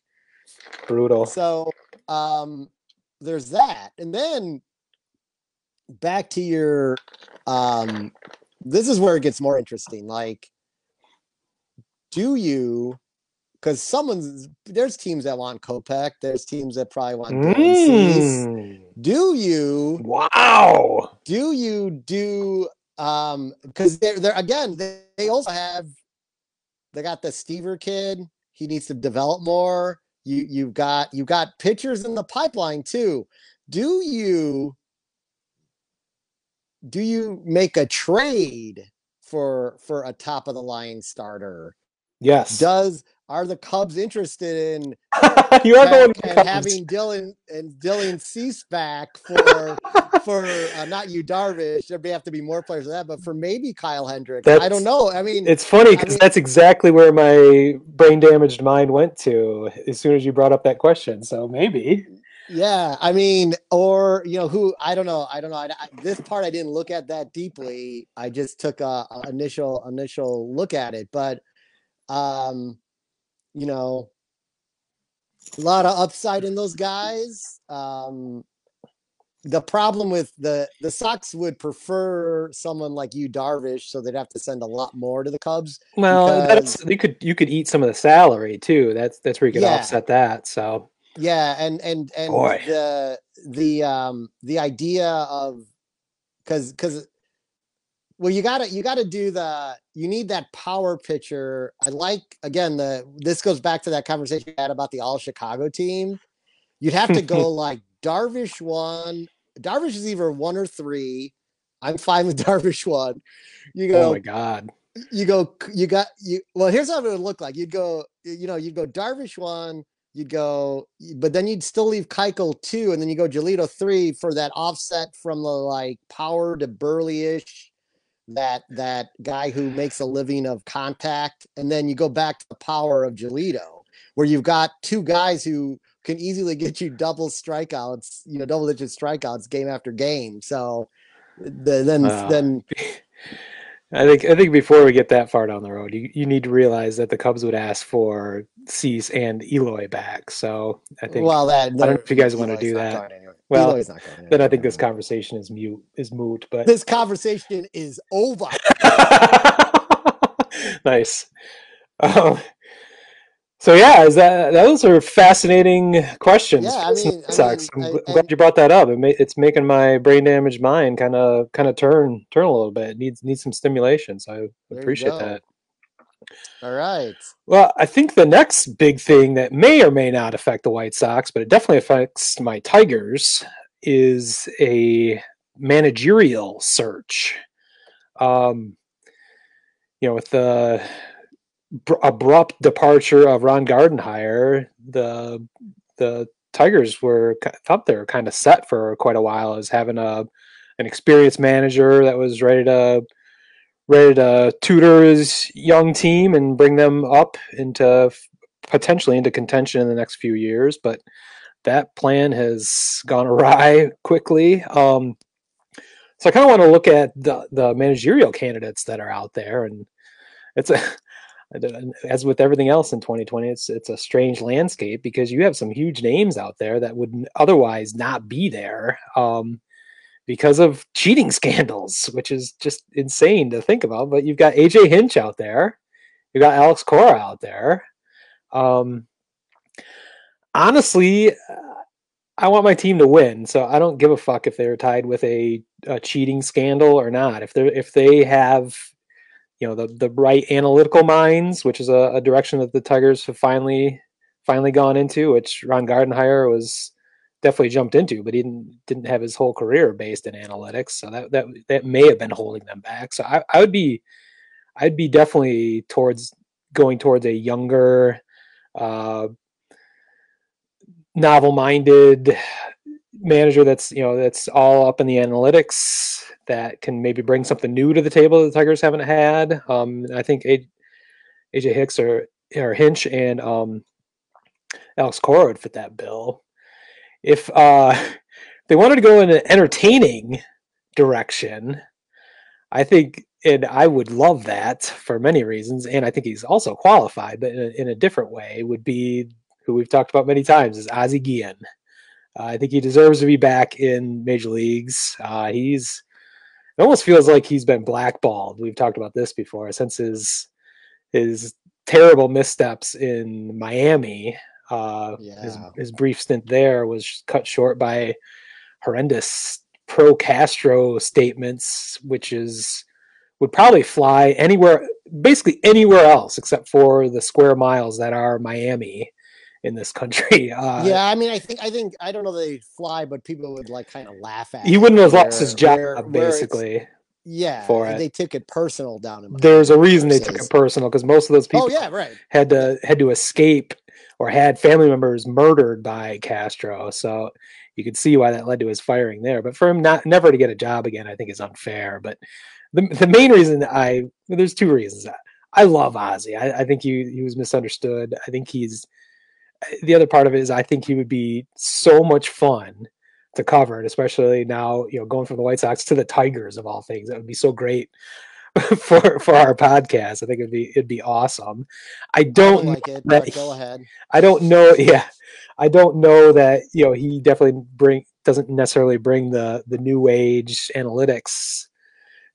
Brutal. So um there's that. And then back to your um this is where it gets more interesting. Like do you because someone's there's teams that want Kopech, there's teams that probably want Mm. Do you Wow. do you do um because they're they're again they, they also have they got the Stiever kid he needs to develop more you you've got you've got pitchers in the pipeline too do you do you make a trade for for a top of the line starter Yes. does are the Cubs interested in you are going and, having Dylan and Dylan Cease back for for uh, not Yu Darvish. There may have to be more players than that, but for maybe Kyle Hendricks. I don't know. I mean, It's funny I because mean- that's exactly where my brain damaged mind went to as soon as you brought up that question. So maybe. Yeah. I mean, or you know, who? I don't know. I don't know. I, I- this part I didn't look at that deeply. I just took a, a initial initial look at it, but um, you know, a lot of upside in those guys. Um, the problem with the the Sox would prefer someone like Yu Darvish, so they'd have to send a lot more to the Cubs. Well, that's you could you could eat some of the salary too. That's that's where you could Yeah. offset that. So Yeah, and and and Boy. the the um the idea of because because well you gotta you gotta do the you need that power pitcher. I like again the this goes back to that conversation we had about the all Chicago team. You'd have to go like Darvish one. Darvish is either one or three. I'm fine with Darvish one. You go oh my god. you go you got you well here's how it would look like you'd go you know you'd go darvish one you'd go but then you'd still leave Keuchel two and then you go Giolito three for that offset from the like power to Buehrle-ish that that guy who makes a living of contact and then you go back to the power of Giolito where you've got two guys who can easily get you double strikeouts you know double digit strikeouts game after game so the, then Wow. then I think I think before we get that far down the road, you, you need to realize that the Cubs would ask for Cease and Eloy back. So I think well that I don't know if you guys wanna do that. anywhere. Well, going then I think this conversation is mute is moot. But this conversation is over. nice. Um, so yeah, is that those are fascinating questions. Yeah, I mean- I Sox. mean, I- glad and- you brought that up. It ma- it's making my brain damaged mind kind of kind of turn turn a little bit. It needs needs some stimulation. So I appreciate that. All right. Well, I think the next big thing that may or may not affect the White Sox, but it definitely affects my Tigers, is a managerial search. Um, you know, with the br- abrupt departure of Ron Gardenhire, the the Tigers were they were kind of set for quite a while as having a an experienced manager that was ready to ready to tutor his young team and bring them up into potentially into contention in the next few years. But that plan has gone awry quickly. Um, so I kind of want to look at the the managerial candidates that are out there, and it's a as with everything else in 2020, it's it's a strange landscape because you have some huge names out there that would otherwise not be there um, because of cheating scandals, which is just insane to think about. But you've got AJ Hinch out there, you got Alex Cora out there. Um, honestly, uh, I want my team to win, so I don't give a fuck if they're tied with a, a cheating scandal or not. If they if they have you know the the right analytical minds, which is a, a direction that the Tigers have finally finally gone into, which Ron Gardenhire was definitely jumped into, but he didn't didn't have his whole career based in analytics, so that that that may have been holding them back. So I, I would be I'd be definitely towards going towards a younger, uh, novel minded manager that's you know that's all up in the analytics that can maybe bring something new to the table that the Tigers haven't had. Um, I think AJ Hicks or or Hinch and um, Alex Cora would fit that bill. If uh, they wanted to go in an entertaining direction, I think, and I would love that for many reasons, and I think he's also qualified, but in a, in a different way, would be who we've talked about many times is Ozzie Guillen. Uh, I think he deserves to be back in major leagues. Uh, he's it almost feels like he's been blackballed. We've talked about this before since his his terrible missteps in Miami. Uh, his, Yeah. his brief stint there was cut short by horrendous pro Castro statements, which is would probably fly anywhere, basically anywhere else except for the square miles that are Miami in this country. Uh, yeah, I mean, I think I think I don't know that they'd fly, but people would like kind of laugh at. he wouldn't have lost his job where- where basically. Yeah, for and it. they took it personal down in. There's a reason they took it personal because most of those people Oh yeah, right. had to had to escape or had family members murdered by Castro. So you could see why that led to his firing there. But for him not never to get a job again, I think is unfair. But the the main reason I well, there's two reasons. I love Ozzie. I, I think he he was misunderstood. I think he's the other part of it is I think he would be so much fun to cover, and especially now, you know, going from the White Sox to the Tigers of all things. That would be so great for for our podcast. I think it'd be it'd be awesome. I I don't would like it, that but go ahead. I don't know. Yeah, I don't know that you know he definitely bring doesn't necessarily bring the the new age analytics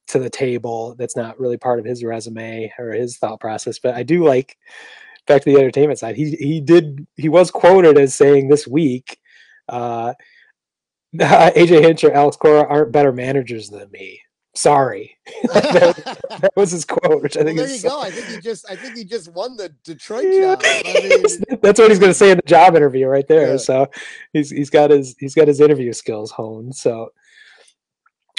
to the table. That's not really part of his resume or his thought process. But I do like back to the entertainment side. He he did he was quoted as saying this week, uh, AJ Hinch or Alex Cora aren't better managers than me. Sorry, that, that was his quote, which I Well, think there is you so- go. I think he just I think he just won the Detroit Yeah. job. I mean, That's what he's going to say in the job interview right there. Yeah. So he's he's got his he's got his interview skills honed. So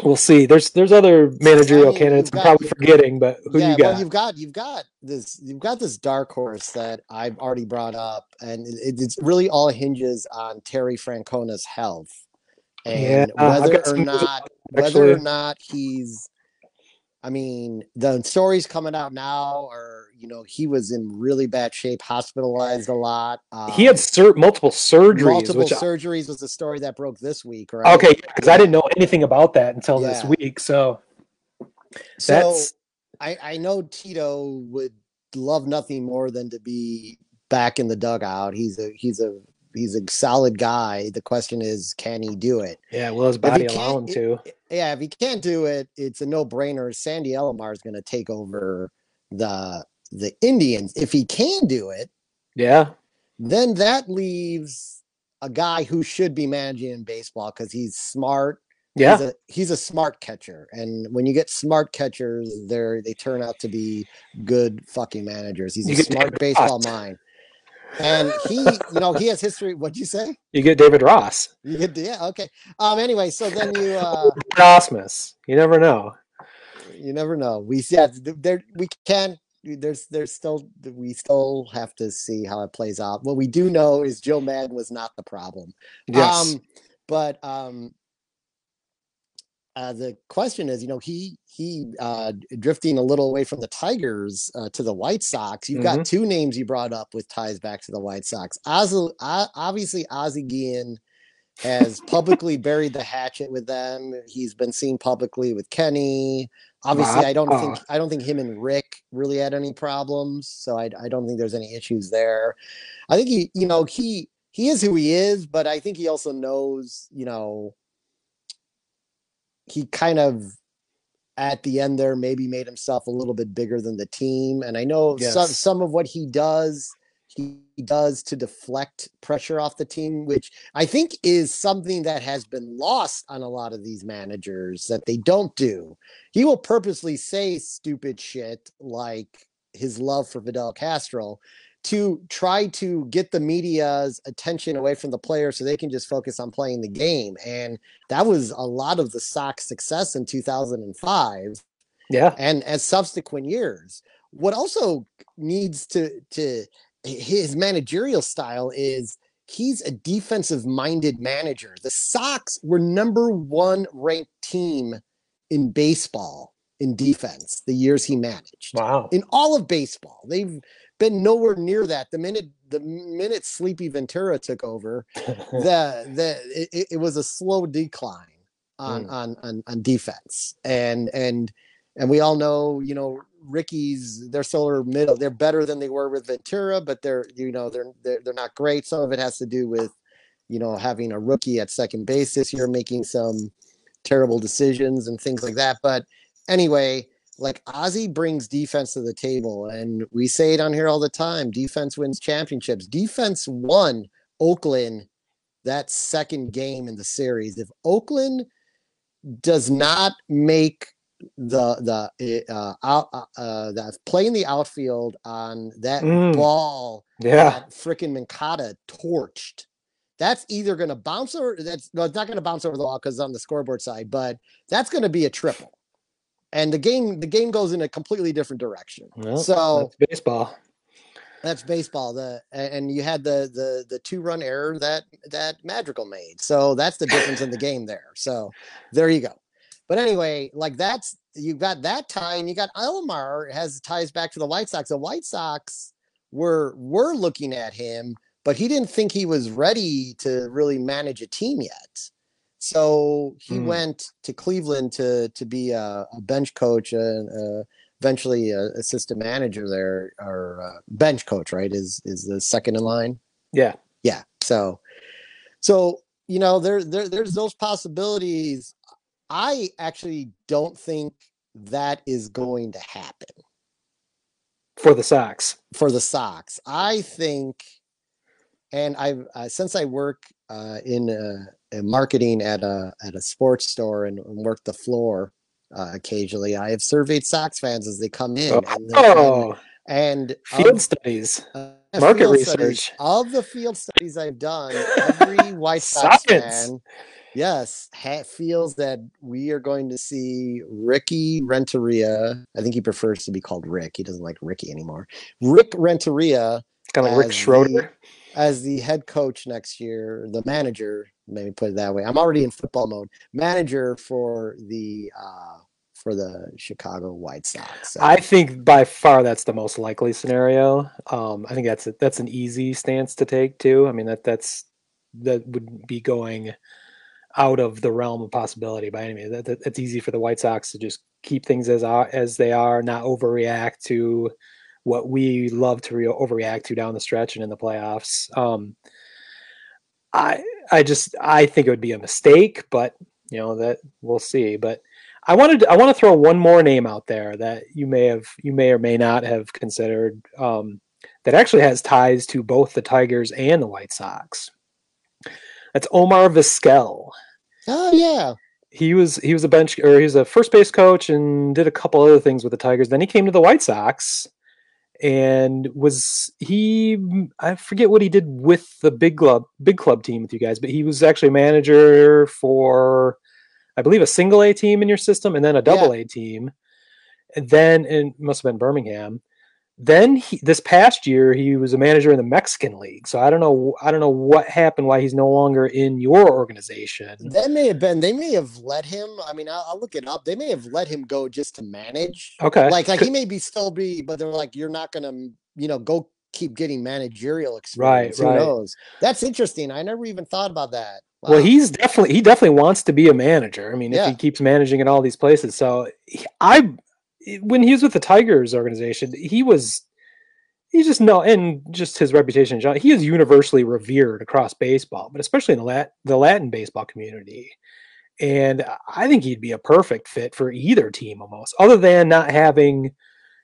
we'll see. There's there's other managerial mean, candidates you've I'm probably forgetting, but who yeah, do you got? well, you've got you've got this you've got this dark horse that I've already brought up, and it, it's really all hinges on Terry Francona's health and Yeah, whether or not whether or not he's. I mean, the stories coming out now are you know he was in really bad shape, hospitalized a lot. he had um, sur- multiple surgeries, multiple which I- surgeries was the story that broke this week, right? okay, because I didn't know anything about that until this week. So So that's I, I know Tito would love nothing more than to be back in the dugout. He's a he's a he's a solid guy. The question is, can he do it? yeah. Will his body allow him to? Yeah, if he can't do it, it's a no brainer. Sandy Alomar is going to take over the the Indians. If he can do it, Yeah, then that leaves a guy who should be managing in baseball because he's smart. yeah. he's a, he's a smart catcher, and when you get smart catchers, they're they turn out to be good fucking managers. He's You a smart baseball mind, and he, you know, he has history. What'd you say? You get David Ross, You get yeah, okay. Um, anyway, so then you uh, Ausmus. You never know. you never know. We yeah, there we can there's there's still we still have to see how it plays out. What we do know is Joe Maddon was not the problem. Yes. Um, but um, uh, the question is, you know, he he uh, drifting a little away from the Tigers uh, to the White Sox. You've got two names you brought up with ties back to the White Sox. Ozzie, uh, obviously, Ozzie Guillen has publicly buried the hatchet with them. He's been seen publicly with Kenny. Obviously, I don't think I don't think him and Rick really had any problems. So I, I don't think there's any issues there. I think he, you know, he he is who he is, but I think he also knows, you know, he kind of at the end there maybe made himself a little bit bigger than the team. And I know some some of what he does, he does to deflect pressure off the team, which I think is something that has been lost on a lot of these managers that they don't do. He will purposely say stupid shit like his love for Fidel Castro to try to get the media's attention away from the players so they can just focus on playing the game. And that was a lot of the Sox success in 2005 Yeah. and as subsequent years. What also needs to to his managerial style is he's a defensive minded manager. The Sox were number one ranked team in baseball in defense the years he managed Wow. in all of baseball. They've been nowhere near that. The minute the minute Sleepy Ventura took over, the the it- it, was a slow decline on, Mm. on on on defense. And and and we all know, you know, Ricky's they're solar middle. They're better than they were with Ventura, but they're you know they're they're they're not great. Some of it has to do with you know having a rookie at second base this year, making some terrible decisions and things like that. But anyway, like Ozzie brings defense to the table, and we say it on here all the time. Defense wins championships. Defense won Oakland that second game in the series. If Oakland does not make the the uh, out uh, uh, that play in the outfield on that Mm. ball Yeah. that freaking Mancata torched. That's either going to bounce over. That's no, it's not going to bounce over the wall because it's on the scoreboard side, but that's going to be a triple, and the game the game goes in a completely different direction. Well, so that's baseball. that's baseball. The and you had the the the two run error that that Madrigal made. So that's the difference in the game there. So there you go. But anyway, like that's you've got that tie, and you got Alomar has ties back to the White Sox. The White Sox were were looking at him, but he didn't think he was ready to really manage a team yet. So he Hmm. went to Cleveland to to be a, a bench coach and uh, eventually a assistant manager there or uh, bench coach. Right is is the second in line Yeah. yeah so so you know there, there there's those possibilities i actually don't think that is going to happen For the Sox. for the sox i think and i've uh, since i work uh, in uh, in marketing at a at a sports store and, and work the floor uh, occasionally i have surveyed sox fans as they come in and, Oh, and, and field of- studies. uh, Market field studies- research. of the field studies I've done, every White Sox Science. fan, yes, ha- feels that we are going to see Ricky Renteria. I think he prefers to be called Rick. He doesn't like Ricky anymore. Rick Renteria Kind of like Rick Schroder. the- as the head coach next year, the manager. Maybe put it that way. I'm already in football mode. Manager for the uh, for the Chicago White Sox. So- I think by far that's the most likely scenario. Um, I think that's a, that's an easy stance to take too. I mean that that's that would be going out of the realm of possibility by any means. That, that, it's easy for the White Sox to just keep things as are, as they are, not overreact to what we love to re- overreact to down the stretch and in the playoffs. Um, I I just I think it would be a mistake, but you know that we'll see. But I wanted I want to throw one more name out there that you may have you may or may not have considered um, that actually has ties to both the Tigers and the White Sox. That's Omar Vizquel. oh yeah, He was he was a bench or he was a first base coach and did a couple other things with the Tigers. Then he came to the White Sox and was he I forget what he did with the big club big club team with you guys, but he was actually manager for I believe a single A team in your system and then a double A team. And then it must have been Birmingham. Then he, this past year he was a manager in the Mexican League. So I don't know I don't know what happened why he's no longer in your organization. That may have been. They may have let him. I mean, I'll, I'll look it up. They may have let him go just to manage. Okay. Like, like he may be still be, but they're like, you're not gonna, you know, go keep getting managerial experience. Who right. knows? That's interesting. I never even thought about that. Well, he's definitely he definitely wants to be a manager. I mean, if he keeps managing at all these places, so he- I when he was with the Tigers organization, he was he just no and just his reputation. He is universally revered across baseball, but especially in the Lat the Latin baseball community. And I think he'd be a perfect fit for either team almost, other than not having,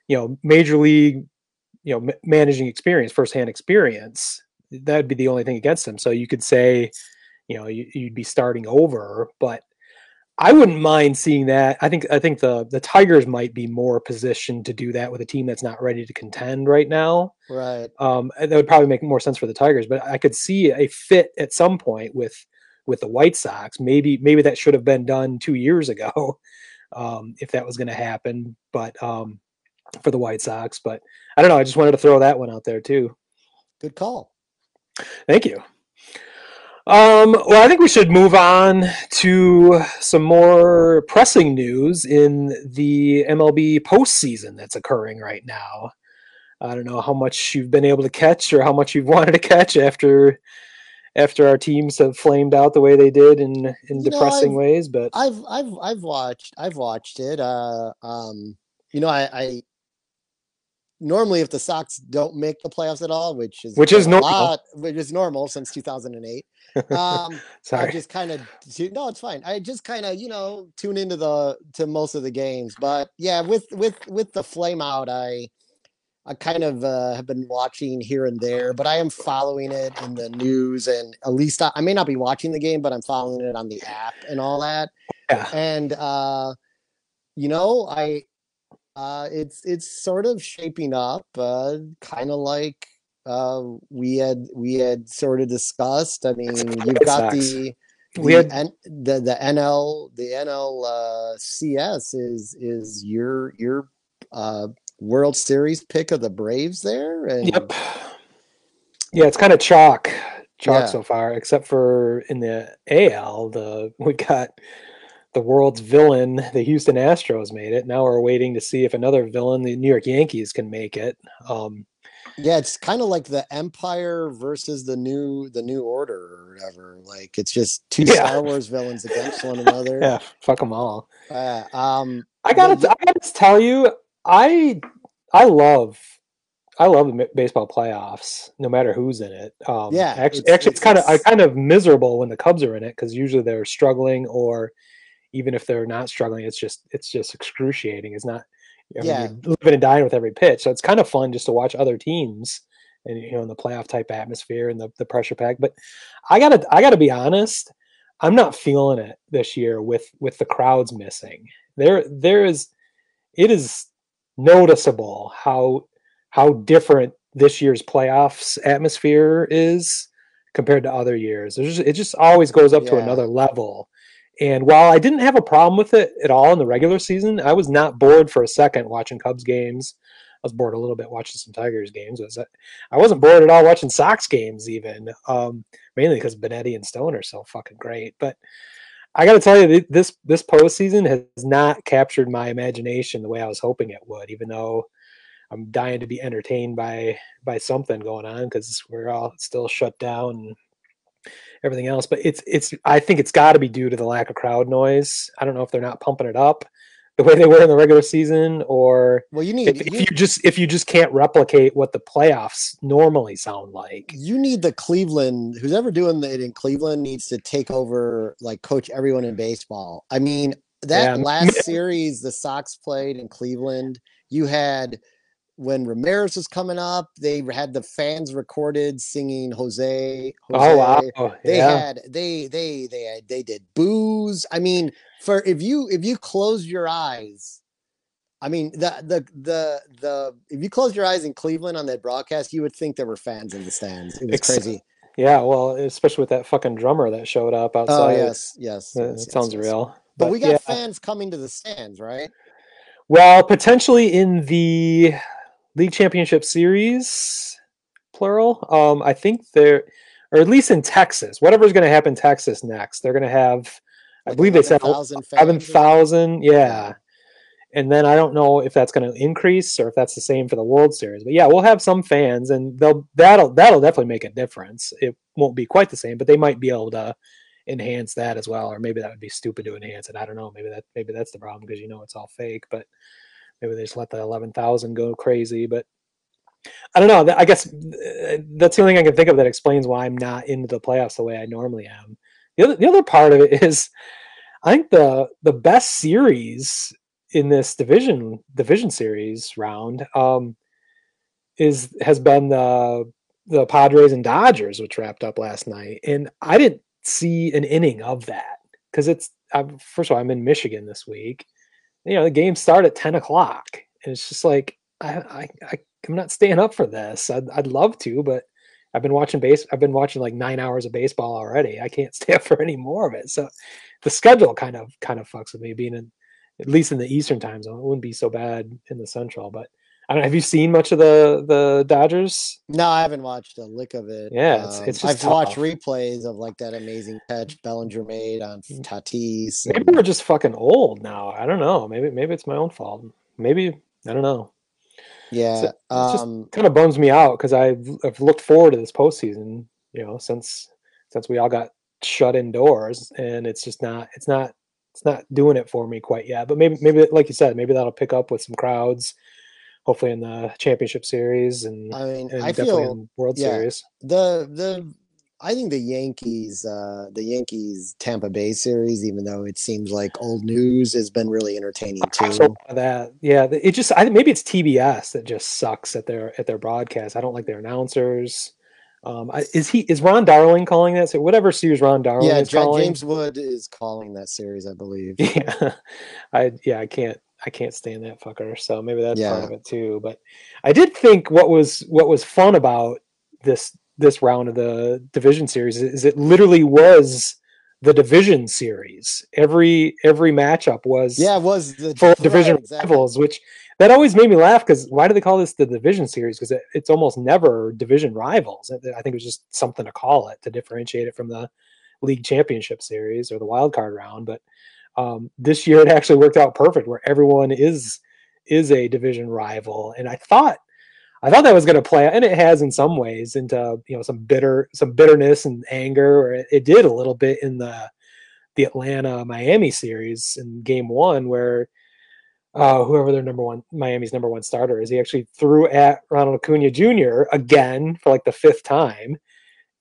you know, major league, you know, ma- managing experience, firsthand experience. That'd be the only thing against him. So you could say, you know, you, you'd be starting over, but I wouldn't mind seeing that. I think I think the the Tigers might be more positioned to do that with a team that's not ready to contend right now. right. Um, that would probably make more sense for the Tigers, but I could see a fit at some point with with the White Sox. Maybe maybe that should have been done two years ago, um, if that was going to happen. But um, for the White Sox, but I don't know. I just wanted to throw that one out there too. Good call. Thank you. Um, well, I think we should move on to some more pressing news in the MLB postseason that's occurring right now. I don't know how much you've been able to catch or how much you've wanted to catch after after our teams have flamed out the way they did in in You know, depressing I've- ways. But I've I've I've watched I've watched it. Uh, um, you know, I, I normally if the Sox don't make the playoffs at all, which is Which is normal. lot- which is normal since 2008. Um, I just kind of no, it's fine. I just kind of you know tune into the to most of the games, but yeah, with with with the flame out, I I kind of uh, have been watching here and there, but I am following it in the news, and at least I, I may not be watching the game, but I'm following it on the app and all that yeah, and uh you know i uh it's it's sort of shaping up uh kind of like uh we had we had sort of discussed i mean you've got the We the, had- N, the the nl the nl uh cs is is your your uh world series pick of the braves there and Yep. Yeah, it's kind of chalk, chalk Yeah. so far, except for in the AL, the we got the world's villain, the Houston Astros made it. Now we're waiting to see if another villain, the New York Yankees, can make it. Um, yeah it's kind of like the empire versus the new the new order or whatever like it's just two Yeah. star wars villains against one another yeah, fuck them all. Uh, um, I gotta, But I gotta tell you, I, I love, I love the baseball playoffs, no matter who's in it. Um, Yeah, actually, it's- actually, it's, it's- kind of, I kind of miserable when the Cubs are in it because usually they're struggling, or even if they're not struggling, it's just, it's just excruciating. It's not, I mean, Yeah. you're living and dying with every pitch, so it's kind of fun just to watch other teams and you know in the playoff type atmosphere and the, the pressure pack. But I gotta, I gotta be honest. I'm not feeling it this year with with the crowds missing. There there is it is noticeable how how different this year's playoffs atmosphere is compared to other years. There's just, it just always goes up to another level. And while I didn't have a problem with it at all in the regular season, I was not bored for a second watching Cubs games. I was bored a little bit watching some Tigers games. I, was, I wasn't bored at all watching Sox games, even um, mainly because Benetti and Stone are so fucking great. But I got to tell you, th- this this postseason has not captured my imagination the way I was hoping it would. Even though I'm dying to be entertained by by something going on because we're all still shut down everything else. But it's it's I think it's got to be due to the lack of crowd noise. I don't know if they're not pumping it up the way they were in the regular season, or well, you need if, if you, you just if you just can't replicate what the playoffs normally sound like. you need the Cleveland. Who's ever doing it in Cleveland needs to take over, like coach everyone in baseball. I mean, that Yeah, last series the Sox played in Cleveland, you had when Ramirez was coming up, they had the fans recorded singing Jose. Jose. Oh wow! they yeah. had they they they had, they did booze i mean for if you if you close your eyes i mean the the the the if you close your eyes in cleveland on that broadcast you would think there were fans in the stands it was crazy Yeah, well, especially with that fucking drummer that showed up outside. oh yes yes, Uh, yes, it yes, sounds yes. real. but, we got yeah. fans coming to the stands right Well, potentially in the league championship series, plural. Um, I think they're, or at least in Texas, whatever's going to happen in Texas next, they're going to have, I believe they said 11,000 seven thousand. Yeah. Yeah. And then I don't know if that's going to increase or if that's the same for the World Series. But yeah, we'll have some fans, and they'll that'll that'll definitely make a difference. It won't be quite the same, but they might be able to enhance that as well. Or maybe that would be stupid to enhance it. I don't know. Maybe that maybe that's the problem because you know it's all fake. But maybe they just let the eleven thousand go crazy. But I don't know. I guess uh, that's the only thing I can think of that explains why I'm not into the playoffs the way I normally am. The other the other part of it is, I think the the best series in this division division series round um, is has been the the Padres and Dodgers, which wrapped up last night, and I didn't see an inning of that because it's I'm, first of all I'm in Michigan this week. You know the games start at ten o'clock, and it's just like I, I, I I'm not staying up for this. I'd, I'd love to, but I've been watching base. I've been watching like nine hours of baseball already. I can't stay up for any more of it. So the schedule kind of kind of fucks with me being in at least in the Eastern time zone. It wouldn't be so bad in the Central, but I don't know. Have you seen much of the the Dodgers? No, I haven't watched a lick of it. Yeah, it's- Um, it's just I've watched replays of like that amazing catch Bellinger made on Mm. Tatis. Maybe and- we're just fucking old now. I don't know. Maybe maybe it's my own fault. Maybe I don't know. yeah, just um, kind of bums me out because I've, I've looked forward to this postseason. You know, since since we all got shut indoors, and it's just not it's not it's not doing it for me quite yet. But maybe maybe like you said, maybe that'll pick up with some crowds. Hopefully in the championship series and, I mean, and I definitely feel in World yeah. Series. the the I think the Yankees, uh, the Yankees Tampa Bay series, even though it seems like old news, has been really entertaining too. that yeah, it just I maybe it's TBS that just sucks at their at their broadcast. I don't like their announcers. Um, I, is he is Ron Darling calling that? So whatever series Ron Darling Yeah, is Ja- calling. James Wood is calling that series, I believe. Yeah, I yeah I can't I can't stand that fucker. So maybe that's part of it too. But I did think what was what was fun about this this round of the division series is it literally was the division series. Every every matchup was Yeah, it was the for right, division exactly. rivals, which that always made me laugh because why do they call this the division series? Because it, it's almost never division rivals. I I think it was just something to call it to differentiate it from the league championship series or the wild card round. But um, this year it actually worked out perfect where everyone is is a division rival, and I thought I thought that was going to play, out, and it has in some ways into you know some bitter some bitterness and anger, or it, it did a little bit in the the Atlanta Miami series in game one where uh, whoever their number one Miami's number one starter is, he actually threw at Ronald Acuna Jr. again for like the fifth time,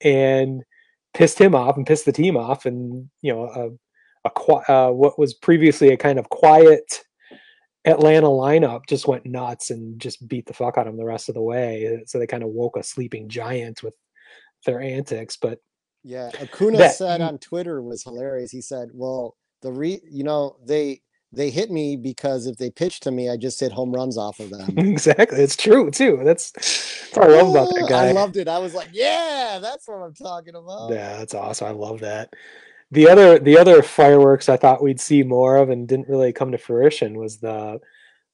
and pissed him off and pissed the team off, and you know a uh, what was previously a kind of quiet Atlanta lineup just went nuts and just beat the fuck out of them the rest of the way. So they kind of woke a sleeping giant with their antics, but Yeah, Acuna That- said on Twitter was hilarious. He said, "Well, the re, you know, they they hit me because if they pitched to me, I just hit home runs off of them." exactly, it's true too. That's, that's what I love about that guy. I loved it. I was like, "Yeah, that's what I'm talking about." Yeah, that's awesome. I love that. The other the other fireworks I thought we'd see more of and didn't really come to fruition was the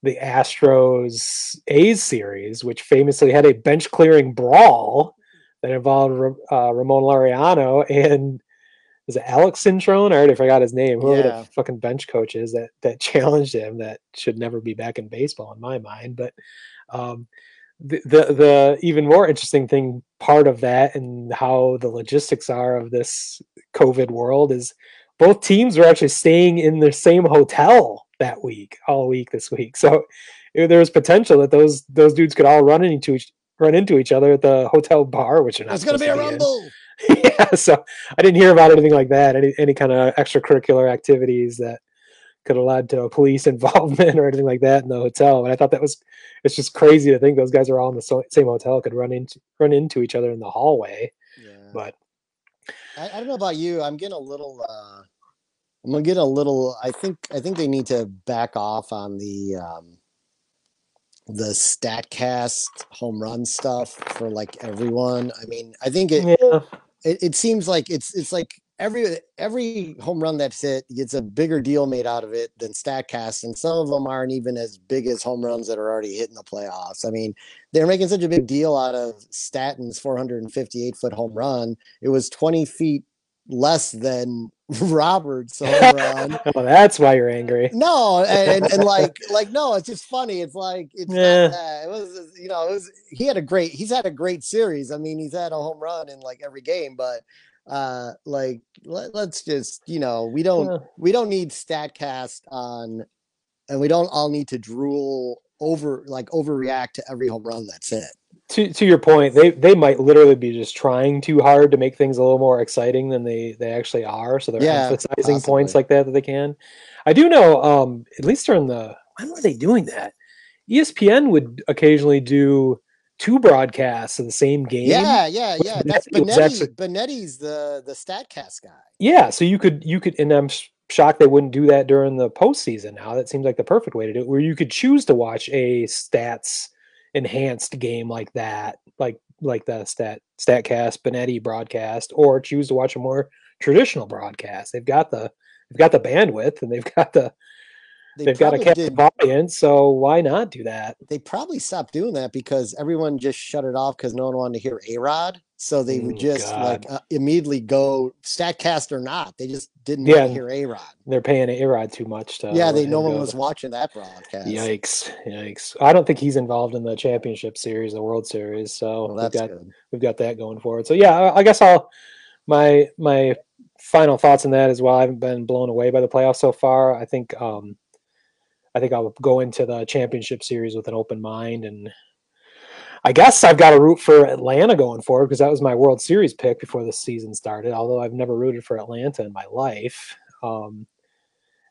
the Astros A's series, which famously had a bench clearing brawl that involved uh, Ramon Laureano and is it Alex Cintrone? I already forgot his name. Whoever Yeah. the fucking bench coach is that that challenged him that should never be back in baseball in my mind. But um, the, the the even more interesting thing part of that and how the logistics are of this COVID world is both teams were actually staying in the same hotel that week, all week this week. So there was potential that those those dudes could all run into each run into each other at the hotel bar, which are not It's gonna be a rumble. yeah, so I didn't hear about anything like that. Any any kind of extracurricular activities that could have led to a police involvement or anything like that in the hotel. And I thought that was it's just crazy to think those guys are all in the same hotel could run into run into each other in the hallway. Yeah. But I, I don't know about you. I'm getting a little. uh I'm gonna get a little. I think. I think they need to back off on the um the Statcast home run stuff for like everyone. I mean, I think it yeah, it, it seems like it's it's like every every home run that's hit gets a bigger deal made out of it than Statcast, and some of them aren't even as big as home runs that are already hitting the playoffs. I mean, they're making such a big deal out of Stanton's 458 foot home run. It was 20 feet less than Robert's home run. Oh, that's why you're angry. No, and, and, and like like no, it's just funny. It's like it's Yeah. not that. It was you know, it was he had a great he's had a great series. I mean, he's had a home run in like every game, but uh like let, let's just you know we don't Yeah. we don't need statcast on and we don't all need to drool over like overreact to every home run that's hit To to your point, they they might literally be just trying too hard to make things a little more exciting than they they actually are. So they're Yeah, emphasizing points like that that they can. I do know, um, at least during the when were they doing that? ESPN would occasionally do two broadcasts of the same game. yeah yeah yeah that's Benetti actually- benetti's the the statcast guy Yeah, so you could you could, and I'm shocked they wouldn't do that during the postseason. Now that seems like the perfect way to do it, where you could choose to watch a stats enhanced game like that, like like the stat statcast Benetti broadcast, or choose to watch a more traditional broadcast. They've got the they've got the bandwidth and they've got the they they've got a captive did audience, so why not do that? they probably stopped doing that because everyone just shut it off because no one wanted to hear A Rod. So they would just like uh, immediately go Statcast or not. They just didn't want to hear A Rod. They're paying A Rod too much to yeah, they no one was watching that broadcast. Yikes! Yikes! I don't think he's involved in the championship series, the World Series. So Well, we've got good. we've got that going forward. So yeah, I, I guess I'll my my final thoughts on that as well. I haven't been blown away by the playoffs so far. I think um I think I'll go into the championship series with an open mind and I guess I've got to root for Atlanta going forward because that was my World Series pick before the season started. Although I've never rooted for Atlanta in my life. Um,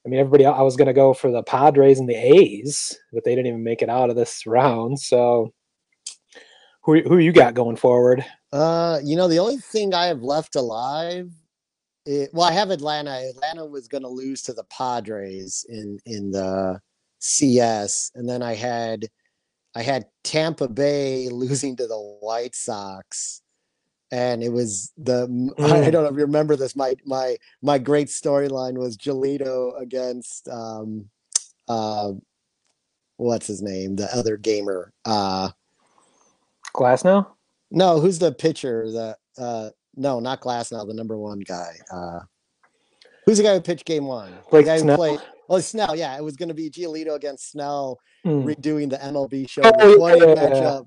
I mean, everybody. I was going to go for the Padres and the A's, but they didn't even make it out of this round. So, who who you got going forward? Uh, you know, the only thing I have left alive, well, I have Atlanta. Atlanta was going to lose to the Padres in in the CS, and then I had I had Tampa Bay losing to the White Sox, and it was the I Mm. don't know if you remember this. My my my great storyline was Giolito against um uh what's his name, the other gamer. Uh Glasnow? no, who's the pitcher? The uh no, not Glasnow, the number one guy. Uh who's the guy who pitched game one? The Blake guy who Snell? played Oh Snell, yeah. It was gonna be Giolito against Snell Hmm. redoing the MLB show Oh, the 20 yeah. matchup.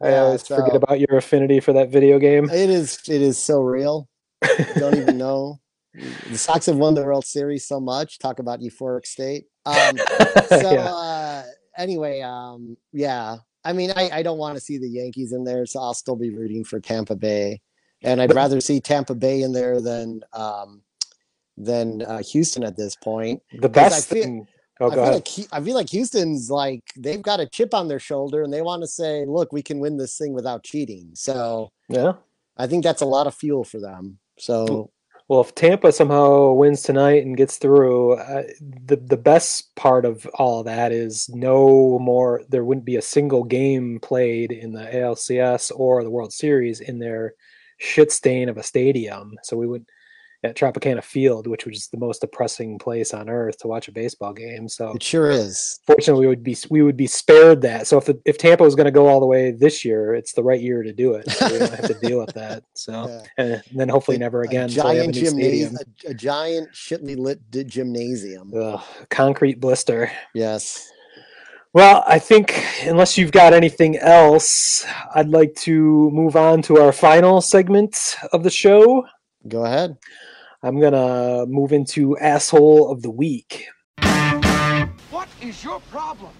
I Yeah, always forget about your affinity for that video game. It is it is so real. Don't even know. The Sox have won the World Series so much. Talk about euphoric state. Um so yeah. uh anyway um yeah i mean i i don't want to see the yankees in there so i'll still be rooting for tampa bay and i'd rather see tampa bay in there than um than uh, houston at this point The best feel- thing. Oh, I feel like I feel like Houston's like they've got a chip on their shoulder and they want to say, "Look, we can win this thing without cheating." So yeah. I think that's a lot of fuel for them. So Well, if Tampa somehow wins tonight and gets through, uh, the the best part of all that is no more. There wouldn't be a single game played in the ALCS or the World Series in their shit stain of a stadium. So we would at Tropicana Field, which was the most depressing place on earth to watch a baseball game. So it sure is. fortunately, we would be we would be spared that. So if the, if Tampa was going to go all the way this year, it's the right year to do it. So we don't have to deal with that. So Yeah. and then hopefully A- never again. till we have a giant gymnasium, a, a giant shitly lit gymnasium. Ugh, concrete blister. Yes. Well, I think unless you've got anything else, I'd like to move on to our final segment of the show. Go ahead. I'm gonna move into asshole of the week. What is your problem?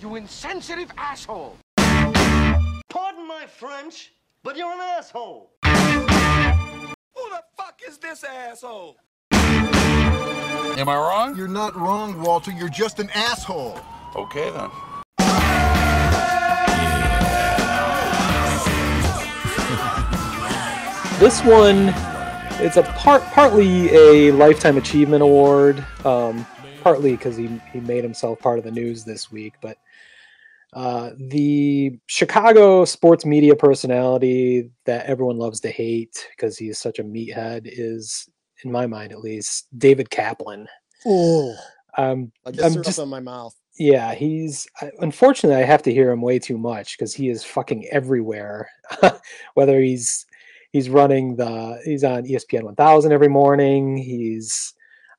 You insensitive asshole. Pardon my French, but you're an asshole. Who the fuck is this asshole? Am I wrong? You're not wrong, Walter. You're just an asshole. Okay then. This one, it's a part partly a lifetime achievement award, um, partly because he he made himself part of the news this week. But uh, the Chicago sports media personality that everyone loves to hate because he's such a meathead is in my mind at least, David Kaplan. Oh, Um, just I'm just- in my mouth. yeah, he's I- unfortunately I have to hear him way too much because he is fucking everywhere. Whether he's he's running the he's on ESPN 1000 every morning, he's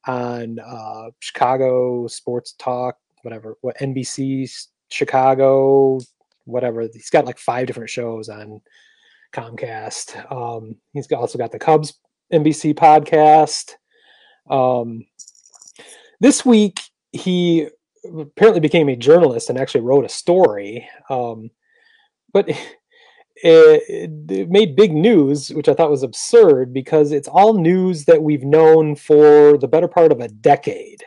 on uh, Chicago Sports Talk, whatever, what NBC Chicago, whatever. He's got like five different shows on Comcast. Um, he's also got the Cubs NBC podcast. Um, this week he apparently became a journalist and actually wrote a story. Um, but it, it, made big news, which I thought was absurd because it's all news that we've known for the better part of a decade.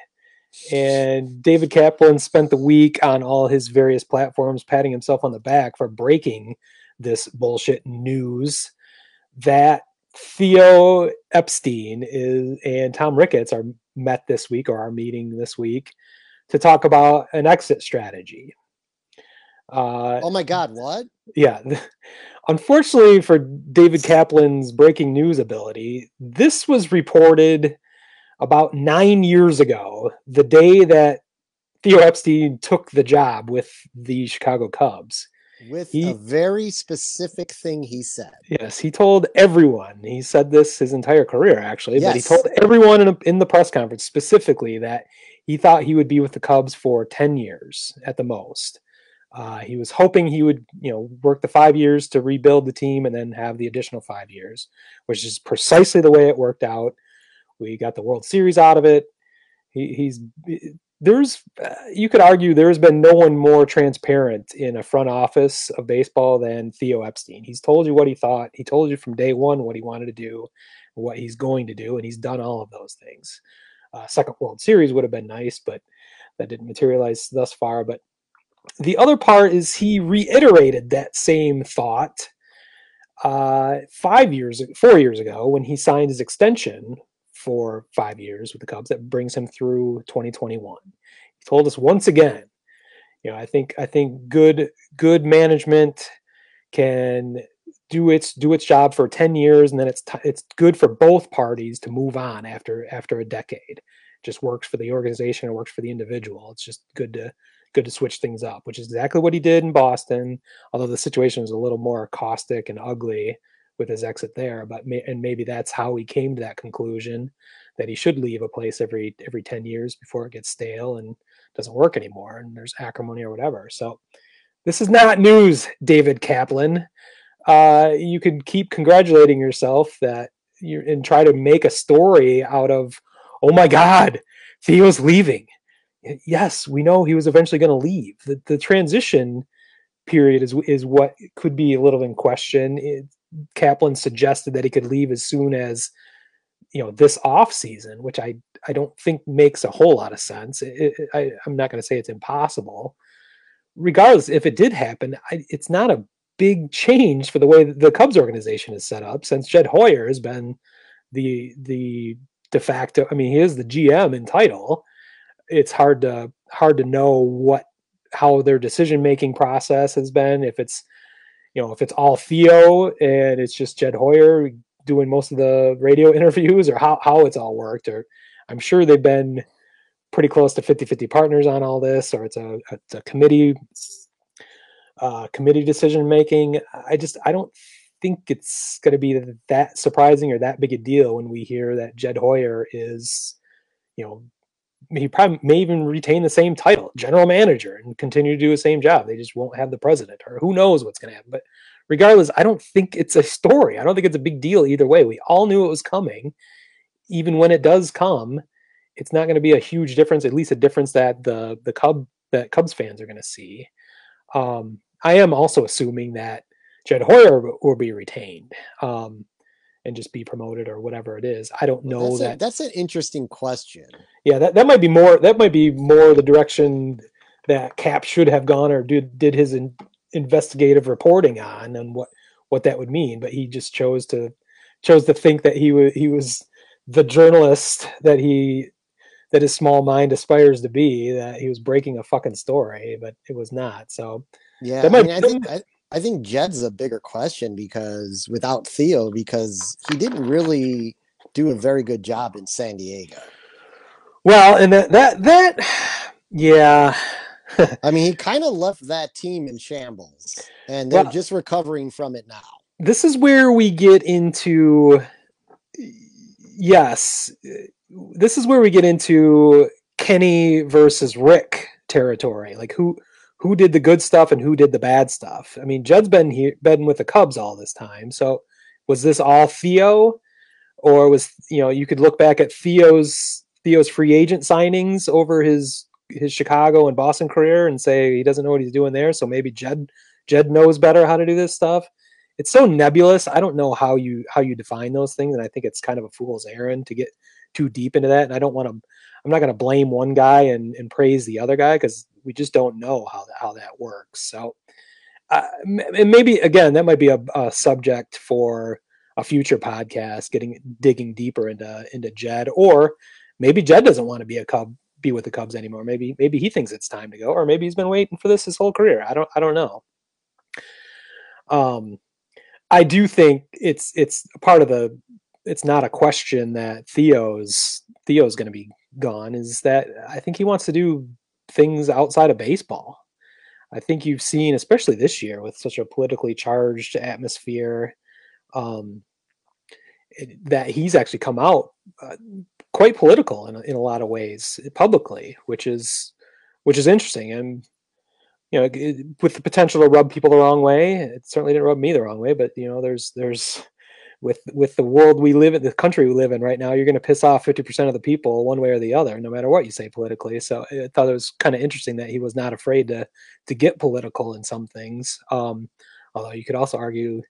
And David Kaplan spent the week on all his various platforms patting himself on the back for breaking this bullshit news that Theo Epstein is and Tom Ricketts are met this week or are meeting this week to talk about an exit strategy. Uh, Oh my God, what? yeah. Unfortunately for David Kaplan's breaking news ability, this was reported about nine years ago, the day that Theo Epstein took the job with the Chicago Cubs. With He- a very specific thing he said. Yes, he told everyone. He said this his entire career, actually, but he told everyone in, a, in the press conference specifically that he thought he would be with the Cubs for ten years at the most. Uh, he was hoping he would, you know, work the five years to rebuild the team and then have the additional five years, which is precisely the way it worked out. We got the World Series out of it. He, he's there's uh, you could argue there's been no one more transparent in a front office of baseball than Theo Epstein. He's told you what he thought. He told you from day one what he wanted to do, what he's going to do, and he's done all of those things. Uh, second World Series would have been nice, but that didn't materialize thus far. But the other part is he reiterated that same thought uh, five years, four years ago when he signed his extension for five years with the Cubs that brings him through 2021. He told us once again, you know, I think I think good good management can do its do its job for 10 years and then it's t- it's good for both parties to move on after after a decade. It just works for the organization, it works for the individual. It's just good to good to switch things up, which is exactly what he did in Boston, although the situation was a little more caustic and ugly with his exit there, but may, and maybe that's how he came to that conclusion that he should leave a place every every 10 years before it gets stale and doesn't work anymore and there's acrimony or whatever. So this is not news, David Kaplan. Uh, you can keep congratulating yourself that you and try to make a story out of, oh my God, Theo's leaving. Yes, we know he was eventually going to leave. The, the transition period is is what could be a little in question. It, Kaplan suggested that he could leave as soon as you know this off season, which I I don't think makes a whole lot of sense. It, it- I, I'm not going to say it's impossible. Regardless, if it did happen, I, it's not a big change for the way the Cubs organization is set up since Jed Hoyer has been the the de facto. I mean, he is the GM in title. It's hard to hard to know what how their decision making process has been. If it's you know if it's all Theo and it's just Jed Hoyer doing most of the radio interviews, or how how it's all worked. Or I'm sure they've been pretty close to 50-50 partners on all this, or it's a it's a committee uh, committee decision making. I just I don't think it's going to be that surprising or that big a deal when we hear that Jed Hoyer is, you know, he probably may even retain the same title, general manager, and continue to do the same job. They just won't have the president, or who knows what's going to happen. But regardless, I don't think it's a story. I don't think it's a big deal either way. We all knew it was coming. Even when it does come, it's not going to be a huge difference. At least a difference that the the Cub that Cubs fans are going to see. Um, I am also assuming that Jed Hoyer will, be retained um, and just be promoted or whatever it is. I don't know that's, that. a, that's an interesting question. yeah, that, that might be more. That might be more the direction that Cap should have gone or did did his in, investigative reporting on and what what that would mean. But he just chose to chose to think that he was he was the journalist that he that his small mind aspires to be. That he was breaking a fucking story, but it was not. So Yeah, That I mean, I think I, I think Jed's a bigger question because without Theo, because he didn't really do a very good job in San Diego. Well, and that that that yeah. I mean, he kind of left that team in shambles, and they're Well- just recovering from it now. this is where we get into yes this is where we get into kenny versus rick territory like who who did the good stuff and who did the bad stuff i mean jed's been here been with the cubs all this time so was this all theo or was you know you could look back at theo's theo's free agent signings over his his chicago and boston career and say he doesn't know what he's doing there so maybe jed jed knows better how to do this stuff it's so nebulous. I don't know how you how you define those things, and I think it's kind of a fool's errand to get too deep into that. And I don't want to. I'm not going to blame one guy and, and praise the other guy because we just don't know how that how that works. So, uh, and maybe again that might be a, a subject for a future podcast, getting digging deeper into into Jed, or maybe Jed doesn't want to be a Cub, be with the Cubs anymore. Maybe maybe he thinks it's time to go, or maybe he's been waiting for this his whole career. I don't I don't know. Um, I do think it's it's part of the it's not a question that Theo's Theo's going to be gone is that I think he wants to do things outside of baseball. I think you've seen especially this year with such a politically charged atmosphere um that he's actually come out uh, quite political in in a lot of ways publicly, which is which is interesting and you know, it- with the potential to rub people the wrong way. It certainly didn't rub me the wrong way, but you know, there's there's with with the world we live in, the country we live in right now, you're going to piss off 50% of the people one way or the other, no matter what you say politically. So I thought it was kind of interesting that he was not afraid to to get political in some things. Um, although you could also argue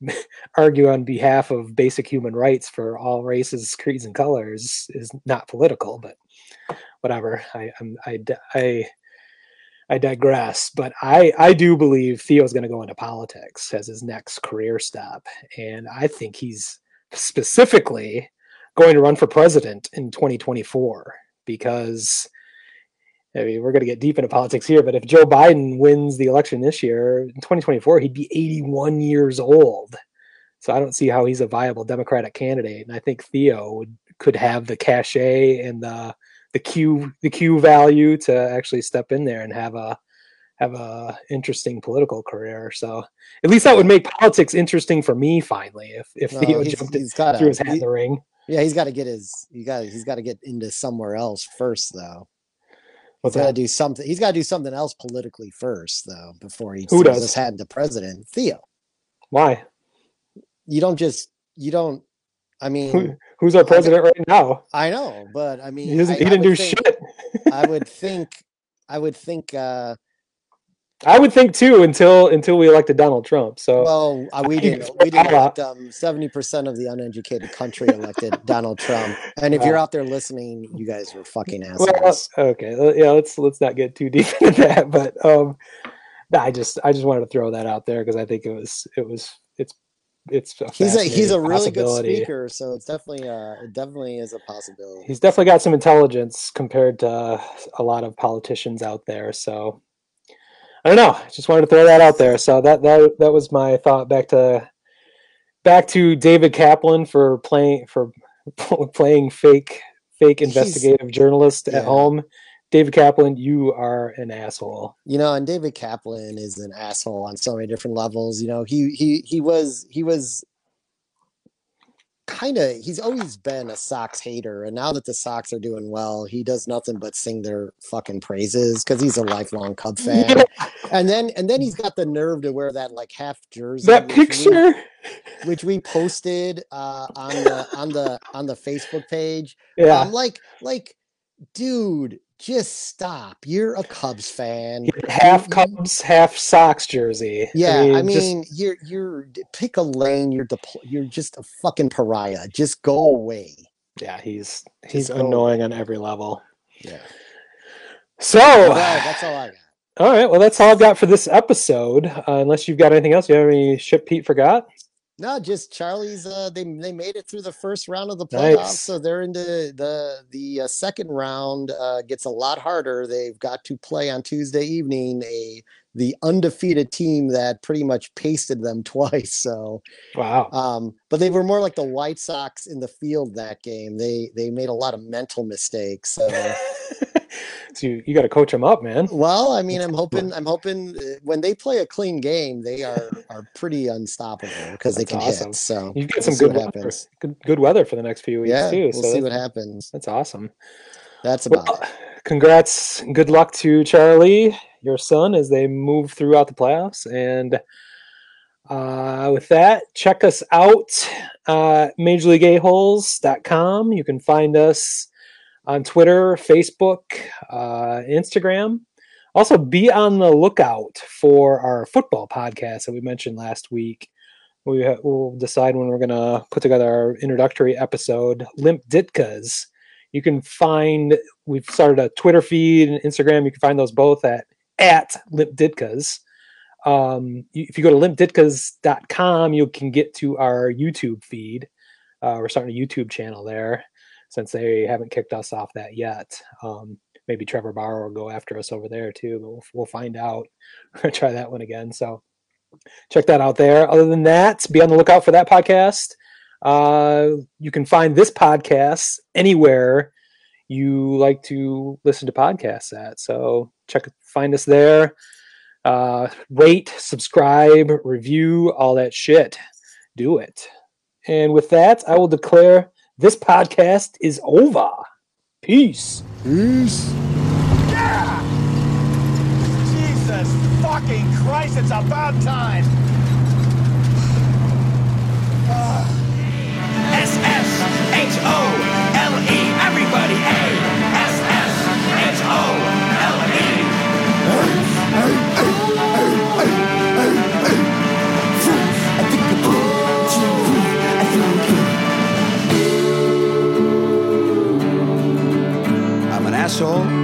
argue on behalf of basic human rights for all races, creeds, and colors is not political, but whatever. I I'm, I I I digress, but I I do believe Theo's going to go into politics as his next career step, and I think he's specifically going to run for president in 2024 because I mean we're going to get deep into politics here, but if Joe Biden wins the election this year in 2024, he'd be 81 years old. So I don't see how he's a viable Democratic candidate, and I think Theo would, could have the cachet and the the Q the Q value to actually step in there and have a have a interesting political career. So at least that would make politics interesting for me finally. If if No, Theo jumped he's gotta- threw his hat in the ring. Yeah, he's got to get his. He got. He's got to get into somewhere else first, though. What's he's got to do something. He's got to do something else politically first, though, before he Who does? his hat into president. Theo, Why? you don't just. You don't. I mean, who's our president right now? I know, but I mean, He, I, he didn't do think, shit. I would think. I would think. uh I would think too until until we elected Donald Trump. So Well, uh, we didn't. We didn't um seventy percent of the uneducated country elected Donald Trump. And if you're out there listening, you guys were fucking assholes. well, okay, yeah. Let's let's not get too deep into that. But um, I just I just wanted to throw that out there because I think it was it was it's He's a he's a really good speaker, so it's definitely uh it definitely is a possibility. He's definitely got some intelligence compared to a lot of politicians out there. So I don't know. Just wanted to throw that out there. So that that that was my thought. Back to back to David Kaplan for playing for playing fake fake He's- investigative journalist yeah. at home. David Kaplan, you are an asshole. You know, and David Kaplan is an asshole on so many different levels. You know, he he he was he was kind of he's always been a Sox hater, and now that the Sox are doing well, he does nothing but sing their fucking praises because he's a lifelong Cub fan. And then and then he's got the nerve to wear that like half jersey. That which we- picture. which we posted uh, on the on the on the Facebook page. Yeah. Um, like like, dude, just stop. You're a Cubs fan. Half You- Cubs, half Sox jersey. Yeah, I just- mean, you're you're pick a lane. You're depl- you're just a fucking pariah. Just go away. yeah, he's he's Just annoying on every level. Yeah. So Well, that's all I got. All right. Well, that's all I've got for this episode. Uh, unless you've got anything else, you have any shit Pete forgot? No, just Charlie's. Uh, they they made it through the first round of the playoffs, Nice. so they're into the the uh, second round. Uh, gets a lot harder. They've got to play on Tuesday evening a the undefeated team that pretty much pasted them twice. So Wow. um, but they were more like the White Sox in the field that game. They they made a lot of mental mistakes. So, so you, you got to coach them up, man. well, I mean, I'm hoping I'm hoping uh, when they play a clean game, they are are pretty unstoppable because they can awesome. hit. So You've got we'll some good weather, happens. good, good weather for the next few weeks Yeah, too. we'll so see what happens. that's awesome. That's about Well, it. Congrats, good luck to Charlie, your son, as they move throughout the playoffs. And uh, with that, check us out, uh, MajorLeagueAholes.com. You can find us on Twitter, Facebook, uh, Instagram. Also, be on the lookout for our football podcast that we mentioned last week. We will decide when we're going to put together our introductory episode, Limp Ditkas. You can find we've started a Twitter feed and Instagram. You can find those both at at Limp Ditkas. Um, if you go to limpditkas.com, you can get to our YouTube feed. Uh, we're starting a YouTube channel there since they haven't kicked us off that yet. Um, maybe Trevor Bauer will go after us over there too, but we'll, we'll find out. We're gonna try that one again. So check that out there. Other than that, be on the lookout for that podcast. Uh, you can find this podcast anywhere you like to listen to podcasts at. So check, find us there. Uh, rate, subscribe, review, all that shit. Do it. And with that, I will declare this podcast is over. Peace. Peace. Yeah! Jesus fucking Christ, it's about time. S-S-H-O-L-E. Everybody, A. S-S-H-O-L-E. I'm an asshole.